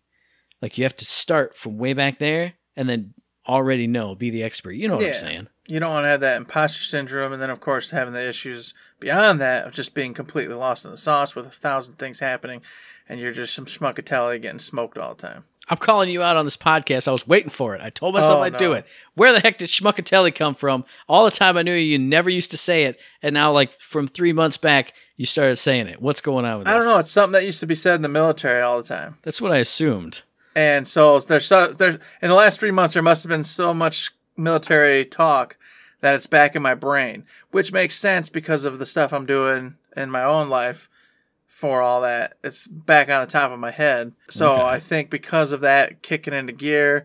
Like you have to start from way back there and then already know, be the expert. You know what Yeah. I'm saying? You don't want to have that imposter syndrome, and then of course having the issues beyond that of just being completely lost in the sauce with a thousand things happening, and you're just some schmuckatelli getting smoked all the time. I'm calling you out on this podcast. I was waiting for it. I told myself Oh, I'd do it. Where the heck did Schmuckatelli come from? All the time I knew you, you never used to say it, and now like from three months back, you started saying it. What's going on with I this? I don't know. It's something that used to be said in the military all the time, That's what I assumed. and so there's so there's in the last three months there must have been so much military talk that it's back in my brain, which makes sense because of the stuff I'm doing in my own life. For all that, it's back on the top of my head. So Okay. I think because of that kicking into gear,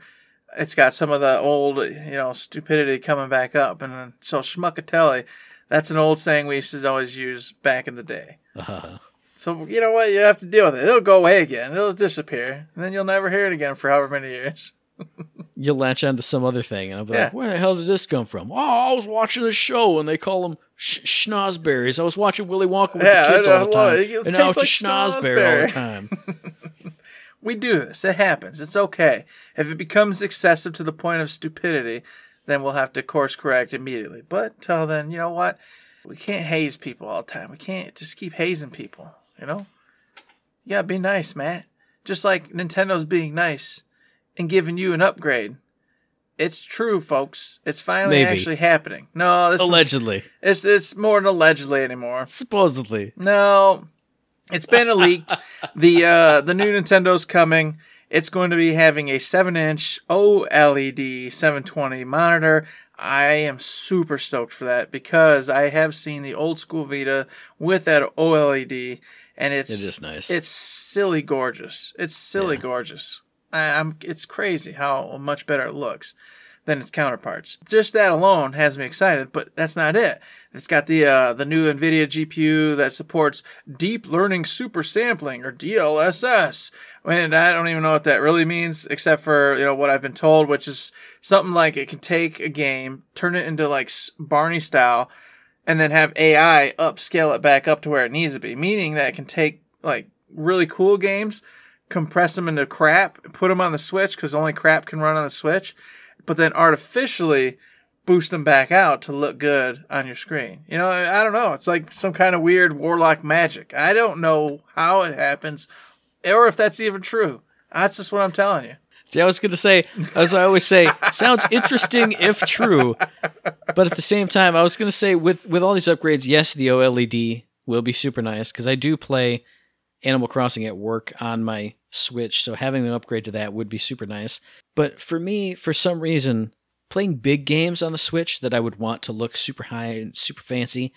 it's got some of the old, you know, stupidity coming back up. And so schmuckatelli, that's an old saying we used to always use back in the day. Uh, So you know what? You have to deal with it. It'll go away again. It'll disappear, and then you'll never hear it again for however many years. You'll latch onto some other thing, and I'll be Yeah. like, "Where the hell did this come from?" Oh, I was watching a show, and they call them sh- schnozberries. I was watching Willy Wonka with Yeah, the kids I- I all the time, it. And now it's tastes a like schnozberry all the time. We do this. It happens. It's okay. If it becomes excessive to the point of stupidity, then we'll have to course correct immediately. But till then, you know what? We can't haze people all the time. We can't just keep hazing people, you know? Yeah, be nice, Matt. Just like Nintendo's being nice and giving you an upgrade. It's true, folks. It's finally Maybe. actually happening. No, this Allegedly, It's it's more than allegedly anymore. supposedly. No, it's been leaked. the uh, the new Nintendo's coming. It's going to be having a seven inch OLED 720 monitor. I am super stoked for that because I have seen the old school Vita with that OLED, and it's It is nice. It's silly gorgeous. It's silly Yeah. gorgeous. I, I'm. It's crazy how much better it looks than its counterparts. Just that alone has me excited, but that's not it. It's got the uh, the new NVIDIA GPU that supports deep learning super sampling or DLSS. And I don't even know what that really means, except for you know what I've been told, which is something like it can take a game, turn it into like Barney style, and then have AI upscale it back up to where it needs to be. Meaning that it can take like really cool games, compress them into crap, put them on the Switch because only crap can run on the Switch, but then artificially boost them back out to look good on your screen. You know, I don't know. It's like some kind of weird warlock magic. I don't know how it happens or if that's even true. That's just what I'm telling you. See, I was going to say, as I always say, sounds interesting if true, but at the same time, I was going to say with with all these upgrades, yes, the OLED will be super nice because I do play Animal Crossing at work on my Switch, so having an upgrade to that would be super nice. But for me, for some reason, playing big games on the Switch that I would want to look super high and super fancy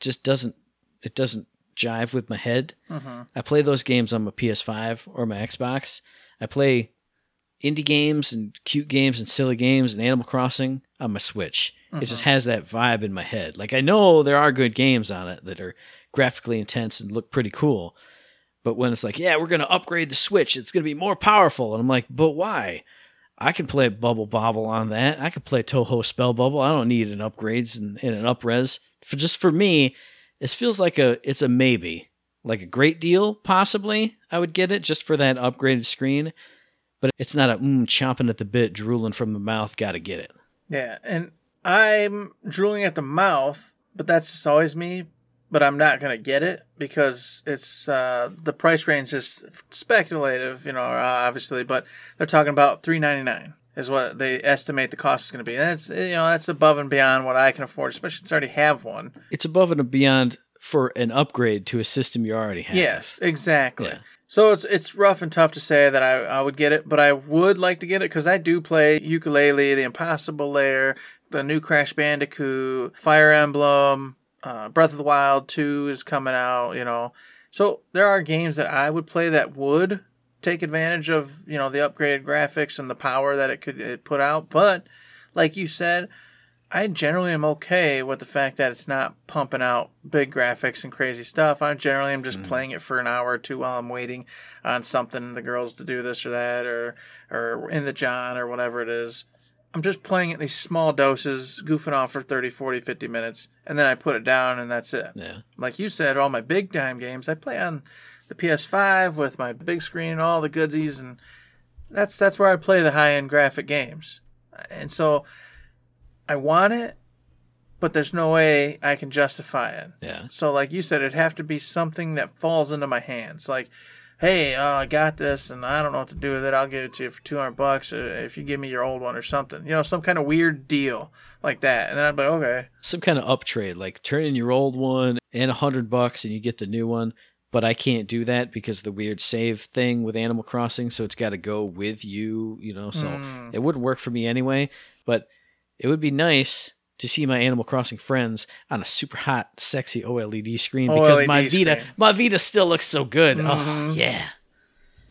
just doesn't it doesn't jive with my head. Mm-hmm. I play those games on my PS5 or my Xbox. I play indie games and cute games and silly games and Animal Crossing on my Switch. It just has that vibe in my head. Like I know there are good games on it that are graphically intense and look pretty cool. But when it's like, yeah, we're going to upgrade the Switch, it's going to be more powerful. And I'm like, but why? I can play Bubble Bobble on that. I can play Touhou Spell Bubble. I don't need an upgrades and, and an upres. For just for me, this feels like a it's a maybe. Like a great deal, possibly. I would get it just for that upgraded screen. But it's not a mm, chomping at the bit, drooling from the mouth, gotta get it. Yeah, and I'm drooling at the mouth, but that's just always me. But I'm not gonna get it because it's uh, the price range is speculative, you know, uh, obviously. But they're talking about three ninety nine is what they estimate the cost is going to be. And that's you know that's above and beyond what I can afford, especially since I already have one. It's above and beyond for an upgrade to a system you already have. Yes, exactly. Yeah. So it's it's rough and tough to say that I, I would get it, but I would like to get it because I do play Yooka-Laylee, The Impossible Lair, the new Crash Bandicoot, Fire Emblem, uh, Breath of the Wild 2 is coming out, you know. So there are games that I would play that would take advantage of, you know, the upgraded graphics and the power that it could it put out, but like you said, I generally am okay with the fact that it's not pumping out big graphics and crazy stuff. I generally am just playing it for an hour or two while I'm waiting on something, the girls to do this or that, or or in the John or whatever it is. I'm just playing it in these small doses, goofing off for 30, 40, 50 minutes, and then I put it down and that's it. Yeah. Like you said, all my big time games I play on the PS5 with my big screen and all the goodies, and that's that's where I play the high end graphic games. And so I want it, but there's no way I can justify it. Yeah. So, like you said, it'd have to be something that falls into my hands. Like, hey, uh, I got this, and I don't know what to do with it. I'll give it to you for two hundred bucks uh, if you give me your old one or something. You know, some kind of weird deal like that. And then I'd be like, okay, Some kind of up trade, like turn in your old one and a hundred bucks and you get the new one. But I can't do that because of the weird save thing with Animal Crossing, so it's got to go with you, you know. So Mm. it wouldn't work for me anyway. But it would be nice to see my Animal Crossing friends on a super hot, sexy OLED screen because my Vita, screen. my Vita still looks so good. Oh Mhm. yeah,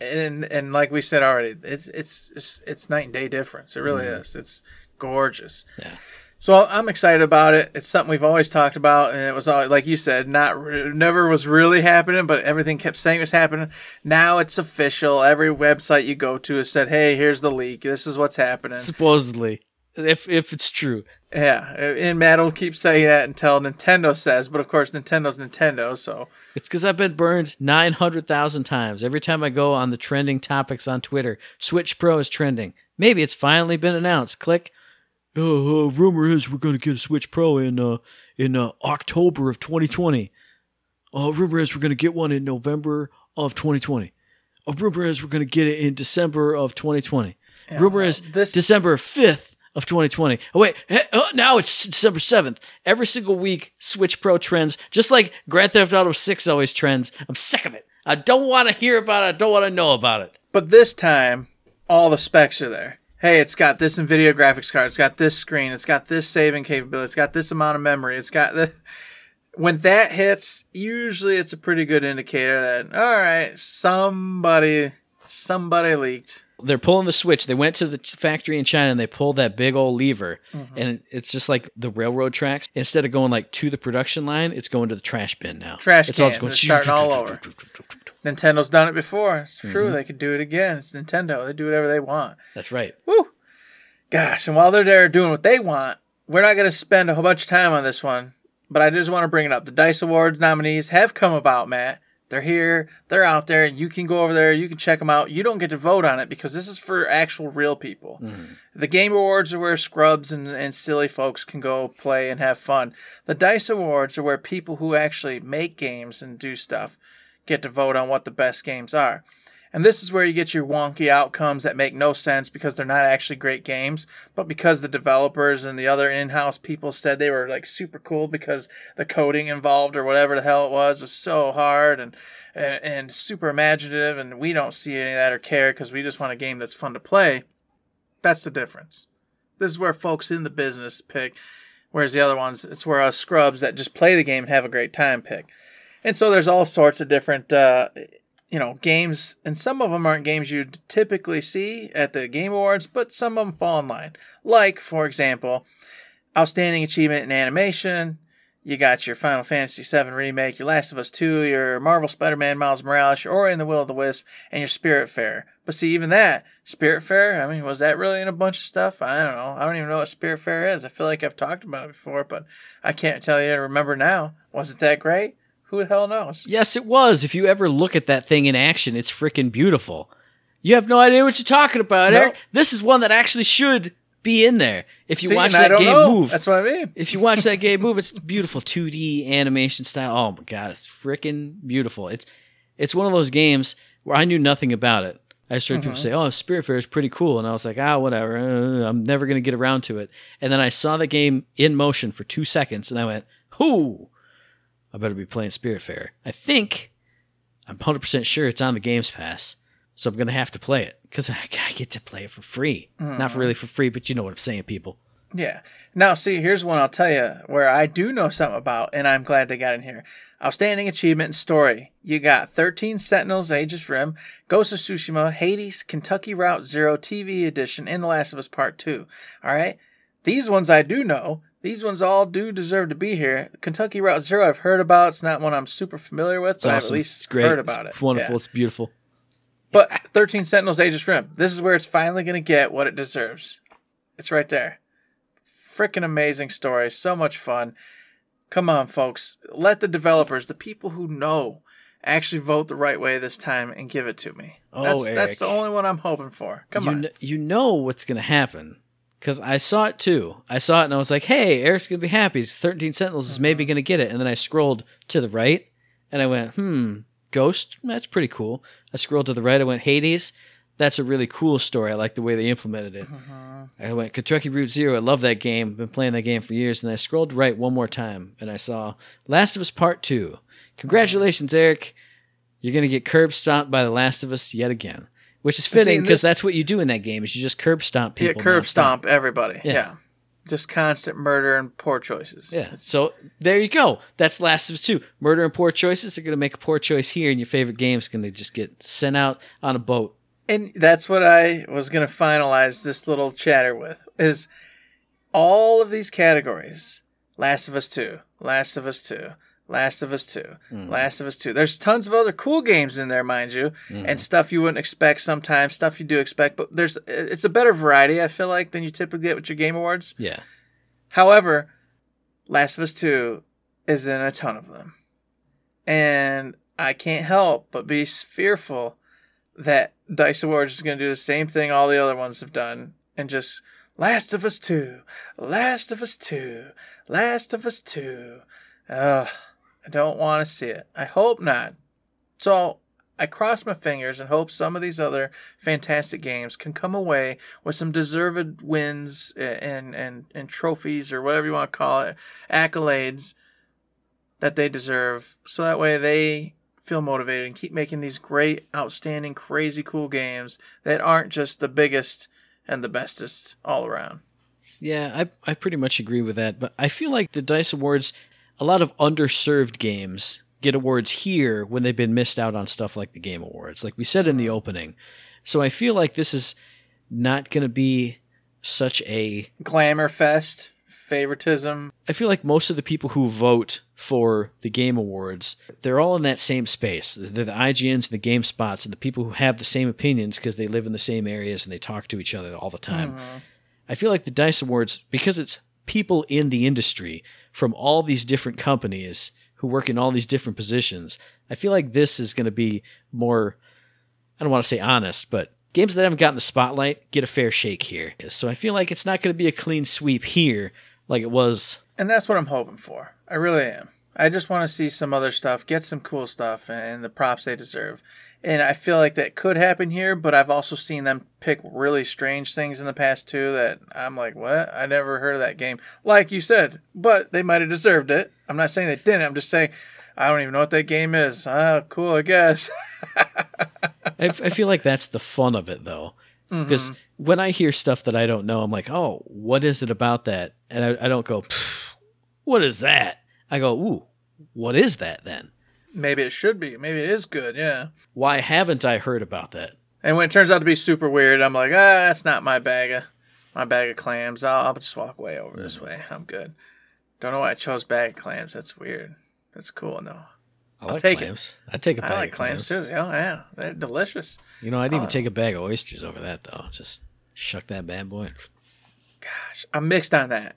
and and like we said already, it's it's it's, it's night and day difference. It really is. It's gorgeous. Yeah. So I'm excited about it. It's something we've always talked about, and it was all like you said, not never was really happening, but everything kept saying it was happening. Now it's official. Every website you go to has said, "Hey, here's the leak. This is what's happening." Supposedly, if if it's true. Yeah, and Matt will keep saying that until Nintendo says, but of course Nintendo's Nintendo, so It's because I've been burned 900,000 times. Every time I go on the trending topics on Twitter, Switch Pro is trending. Maybe it's finally been announced. Click. Oh, uh, rumor is we're going to get a Switch Pro in uh, in uh, October of 2020. Uh, rumor is we're going to get one in November of 2020. Uh, rumor is we're going to get it in December of 2020. Yeah, rumor well, is this- December 5th of 2020. Oh, wait, eh, oh, now it's December 7th. Every single week, Switch Pro trends, just like Grand Theft Auto 6 always trends. I'm sick of it. I don't want to hear about it. I don't want to know about it. But this time, all the specs are there. Hey, it's got this NVIDIA graphics card. It's got this screen. It's got this saving capability. It's got this amount of memory. It's got the. When that hits, usually it's a pretty good indicator that all right, somebody, somebody leaked. They're pulling the switch. They went to the factory in China and they pulled that big old lever. Mm-hmm. And it's just like the railroad tracks. Instead of going like to the production line, it's going to the trash bin now. Trash it's all can. just It's starting all over. Nintendo's done it before. It's true. Mm-hmm. They could do it again. It's Nintendo. They do whatever they want. That's right. Woo! Gosh, and while they're there doing what they want, we're not going to spend a whole bunch of time on this one. But I just want to bring it up. The Dice Awards nominees have come about, Matt. They're here. They're out there. You can go over there. You can check them out. You don't get to vote on it because this is for actual real people. Mm-hmm. The Game Awards are where scrubs and, and silly folks can go play and have fun. The Dice Awards are where people who actually make games and do stuff get to vote on what the best games are. And this is where you get your wonky outcomes that make no sense because they're not actually great games, but because the developers and the other in-house people said they were like super cool because the coding involved or whatever the hell it was was so hard and and, and super imaginative and we don't see any of that or care because we just want a game that's fun to play. That's the difference. This is where folks in the business pick, whereas the other ones, it's where us scrubs that just play the game and have a great time pick. And so there's all sorts of different, uh, you know, games, and some of them aren't games you'd typically see at the Game Awards, but some of them fall in line. Like, for example, Outstanding Achievement in Animation. You got your Final Fantasy VII Remake, your Last of Us 2, your Marvel Spider Man Miles Morales, your Ori and the Will of the Wisp, and your Spiritfarer. But see, even that, Spiritfarer, I mean, was that really in a bunch of stuff? I don't know. I don't even know what Spiritfarer is. I feel like I've talked about it before, but I can't tell you to remember now. Was it that great? Who the hell knows? Yes, it was. If you ever look at that thing in action, it's freaking beautiful. You have no idea what you're talking about, No. Eric. This is one that actually should be in there. If you See, watch that game know. move, That's what I mean. if you watch that game move, it's beautiful 2D animation style. Oh my god, it's freaking beautiful. It's it's one of those games where I knew nothing about it. I just heard people say, "Oh, Spiritfarer is pretty cool," and I was like, "Ah, whatever. Uh, I'm never gonna get around to it." And then I saw the game in motion for two seconds, and I went, "Whoo! I better be playing Spiritfarer." I think I'm 100 percent sure it's on the Games Pass, so I'm gonna have to play it because I, I get to play it for free. Not for really for free, but you know what I'm saying, people. Yeah. Now, see, here's one I'll tell you where I do know something about, and I'm glad they got in here. Outstanding achievement and story. You got 13 Sentinels, Aegis Rim, Ghost of Tsushima, Hades, Kentucky Route Zero TV Edition, and The Last of Us Part 2. All right? These ones I do know. These ones all do deserve to be here. Kentucky Route Zero I've heard about. It's not one I'm super familiar with, It's but I've awesome. at it's least great. heard about it. it's it. wonderful. Yeah. It's beautiful. But 13 Sentinels Aegis Rim. This is where it's finally going to get what it deserves. It's right there. Freaking amazing story. So much fun. Come on, folks. Let the developers, the people who know, actually vote the right way this time and give it to me. Oh, that's, Eric. that's the only one I'm hoping for. Come you on. kn- you know what's going to happen because I saw it too. I saw it and I was like, "Hey, Eric's going to be happy. 13 Sentinels is maybe uh-huh. going to get it." And then I scrolled to the right and I went, "Hmm, Ghost. That's pretty cool." I scrolled to the right. I went, "Hades. That's a really cool story. I like the way they implemented it." Uh-huh. I went Kentucky Route Zero. I love that game. Been playing that game for years. And I scrolled right one more time and I saw Last of Us Part Two. Uh-huh. Congratulations, Eric. You're gonna get curb stomped by The Last of Us yet again, which is fitting because that's what you do in that game. Is you just curb stomp people. Yeah, curb stomp everybody. Yeah. Yeah. Just constant murder and poor choices. Yeah. It's- So there you go. That's Last of Us Two. Murder and poor choices. They're gonna make a poor choice here, and your favorite game's gonna just get sent out on a boat. and that's what I was going to finalize this little chatter with is all of these categories Last of Us 2, Last of Us 2, Last of Us 2, Mm. Last of Us 2. There's tons of other cool games in there, mind you, Mm-hmm. and stuff you wouldn't expect sometimes, stuff you do expect, but there's it's a better variety, I feel like, than you typically get with your Game Awards. Yeah. However, Last of Us 2 is in a ton of them. And I can't help but be fearful that Dice Awards is going to do the same thing all the other ones have done and just Last of Us 2, Last of Us 2, Last of Us 2. Ugh, I don't want to see it. I hope not. So I cross my fingers and hope some of these other fantastic games can come away with some deserved wins and and and trophies or whatever you want to call it, accolades that they deserve. So that way they feel motivated and keep making these great, outstanding, crazy cool games that aren't just the biggest and the bestest all around. Yeah, I I pretty much agree with that, but I feel like the Dice Awards a lot of underserved games get awards here when they've been missed out on stuff like the Game Awards, like we said in the uh-huh. opening. So I feel like this is not going to be such a Glamour fest, favoritism. I feel like most of the people who vote for the Game Awards, they're all in that same space. They're the IGNs and the GameSpots and the people who have the same opinions because they live in the same areas and they talk to each other all the time. Uh-huh. I feel like the Dice Awards, because it's people in the industry from all these different companies who work in all these different positions, I feel like this is going to be more, I don't want to say honest, but games that haven't gotten the spotlight get a fair shake here. So I feel like it's not going to be a clean sweep here like it was And that's what I'm hoping for. I really am. I just want to see some other stuff, get some cool stuff, and the props they deserve. And I feel like that could happen here, but I've also seen them pick really strange things in the past too that I'm like, what? I never heard of that game. Like you said, but they might have deserved it. I'm not saying they didn't. I'm just saying I don't even know what that game is. Ah, cool, I guess. I, I feel like that's the fun of it though because when i hear stuff that i don't know i'm like oh what is it about that and i, I don't go what is that i go ooh what is that then Maybe it should be. Maybe it is good. Yeah. why haven't i heard about that And when it turns out to be super weird, I'm like, ah, that's not my bag of my bag of clams. I'll, I'll just walk way over this way. I'm good. Don't know why I chose bag of clams. That's weird. That's cool. No, i like take it. clams i'd take a bag I like of clams, too. Oh yeah, they're delicious. you know i'd even Oh. take a bag of oysters over that though just shuck that bad boy Gosh, I'm mixed on that.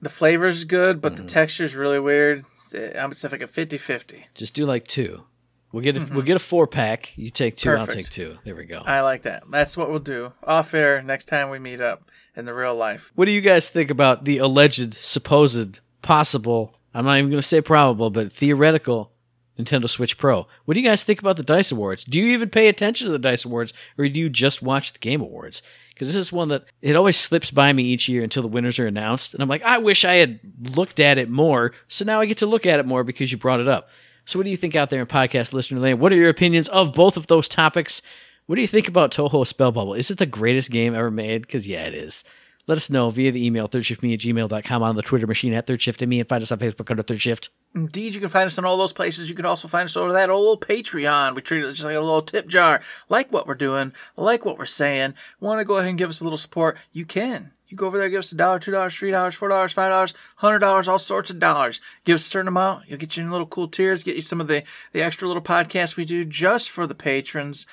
The flavor's good, but the mm-hmm. texture's really weird. Eh, I'm it's like a 50-50. just do like two we'll get a, we'll mm-hmm. get a four pack you take two i'll take two there we go I like that. That's what we'll do off air next time we meet up in the real life. What do you guys think about the alleged, supposed, possible, I'm not even going to say probable, but theoretical Nintendo Switch Pro? What do you guys think about the DICE Awards? Do you even pay attention to the DICE Awards, or do you just watch the Game Awards? Because this is one that it always slips by me each year until the winners are announced. And I'm like, I wish I had looked at it more. So now I get to look at it more because you brought it up. So what do you think out there in podcast listener land? What are your opinions of both of those topics? What do you think about Touhou Spell Bubble? Is it the greatest game ever made? Because, yeah, it is. Let us know via the email, thirdshiftme at gmail.com, on the Twitter machine at thirdshiftme, and find us on Facebook under Third Shift. Indeed, you can find us on all those places. You can also find us over that old Patreon. We treat it just like a little tip jar. Like what we're doing, like what we're saying. Want to go ahead and give us a little support? You can. You go over there, give us a dollar, two dollars, three dollars, four dollars, five dollars, hundred dollars, all sorts of dollars. Give us a certain amount. You'll get you in little cool tiers, get you some of the, the extra little podcasts we do just for the patrons.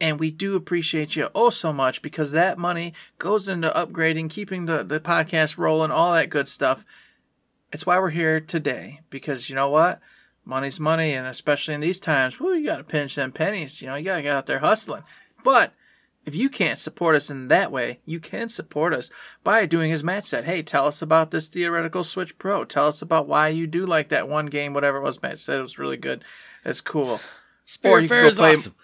And we do appreciate you oh so much because that money goes into upgrading, keeping the, the podcast rolling, all that good stuff. It's why we're here today because you know what? Money's money, and especially in these times, whoo, you got to pinch them pennies. You know, you got to get out there hustling. But if you can't support us in that way, you can support us by doing as Matt said. Hey, tell us about this theoretical Switch Pro. Tell us about why you do like that one game, whatever it was. Matt said it was really good. It's cool. Spiritfarer is play- awesome.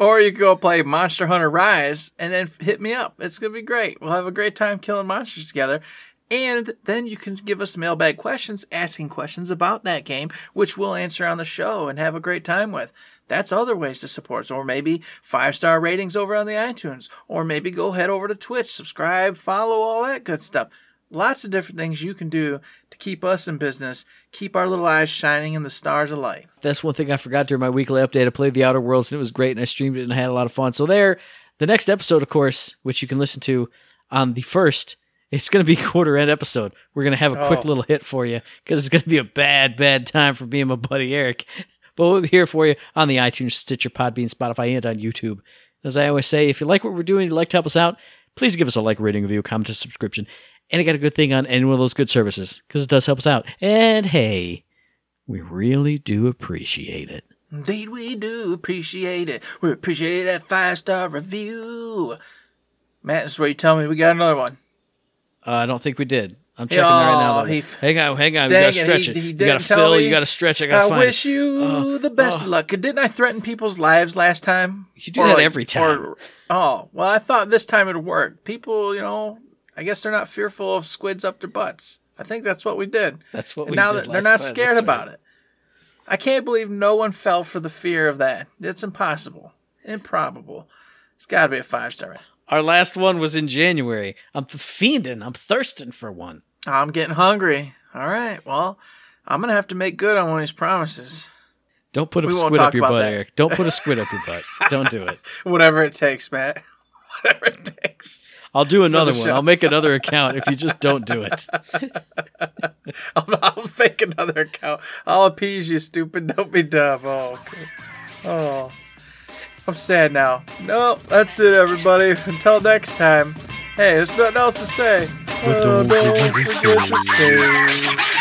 Or you can go play Monster Hunter Rise and then hit me up. It's going to be great. We'll have a great time killing monsters together. And then you can give us mailbag questions, asking questions about that game, which we'll answer on the show and have a great time with. That's other ways to support us. Or maybe five star ratings over on the iTunes. Or maybe go head over to Twitch, subscribe, follow, all that good stuff. Lots of different things you can do to keep us in business, keep our little eyes shining in the stars of light. That's one thing I forgot during my weekly update. I played The Outer Worlds and it was great, and I streamed it and I had a lot of fun. So there, the next episode, of course, which you can listen to on the first, It's going to be quarter end episode. We're going to have a quick Oh. little hit for you because it's going to be a bad, bad time for me and my buddy Eric. But we'll be here for you on the iTunes, Stitcher, Podbean, Spotify, and on YouTube. As I always say, if you like what we're doing, you'd like to help us out, please give us a like, rating, review, comment, and subscription. And I got a good thing on any one of those good services because it does help us out. And hey, we really do appreciate it. Indeed, we do appreciate it. We appreciate that five star review. Matt, this is where you tell me we got another one. Uh, I don't think we did. I'm checking that right now. Oh, he- hang on, hang on. We Dang gotta stretch he- it. he you gotta fill. You gotta stretch. I gotta I find wish it. you Oh, the best oh. luck. Didn't I threaten people's lives last time? You do Or that like- every time. or- oh, well, I thought this time it'd work. People, you know, I guess they're not fearful of squids up their butts. I think that's what we did. That's what And we now did that they're not time, scared that's about right. it. I can't believe no one fell for the fear of that. It's impossible. Improbable. It's got to be a five star. Our last one was in January. I'm fiending. I'm thirsting for one. I'm getting hungry. All right. Well, I'm gonna have to make good on one of these promises. Don't put a We squid up your butt, that. Eric. Don't put a squid up your butt. Don't do it. Whatever it takes, Matt. Whatever it takes. I'll do another one. show. I'll make another account if you just don't do it. I'll, I'll fake another account. I'll appease you, stupid. Don't be dumb. Oh, okay. oh. I'm sad now. Nope, that's it, everybody. Until next time. Hey, there's nothing else to say. But Oh, don't don't forget to say.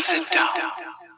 Sit down.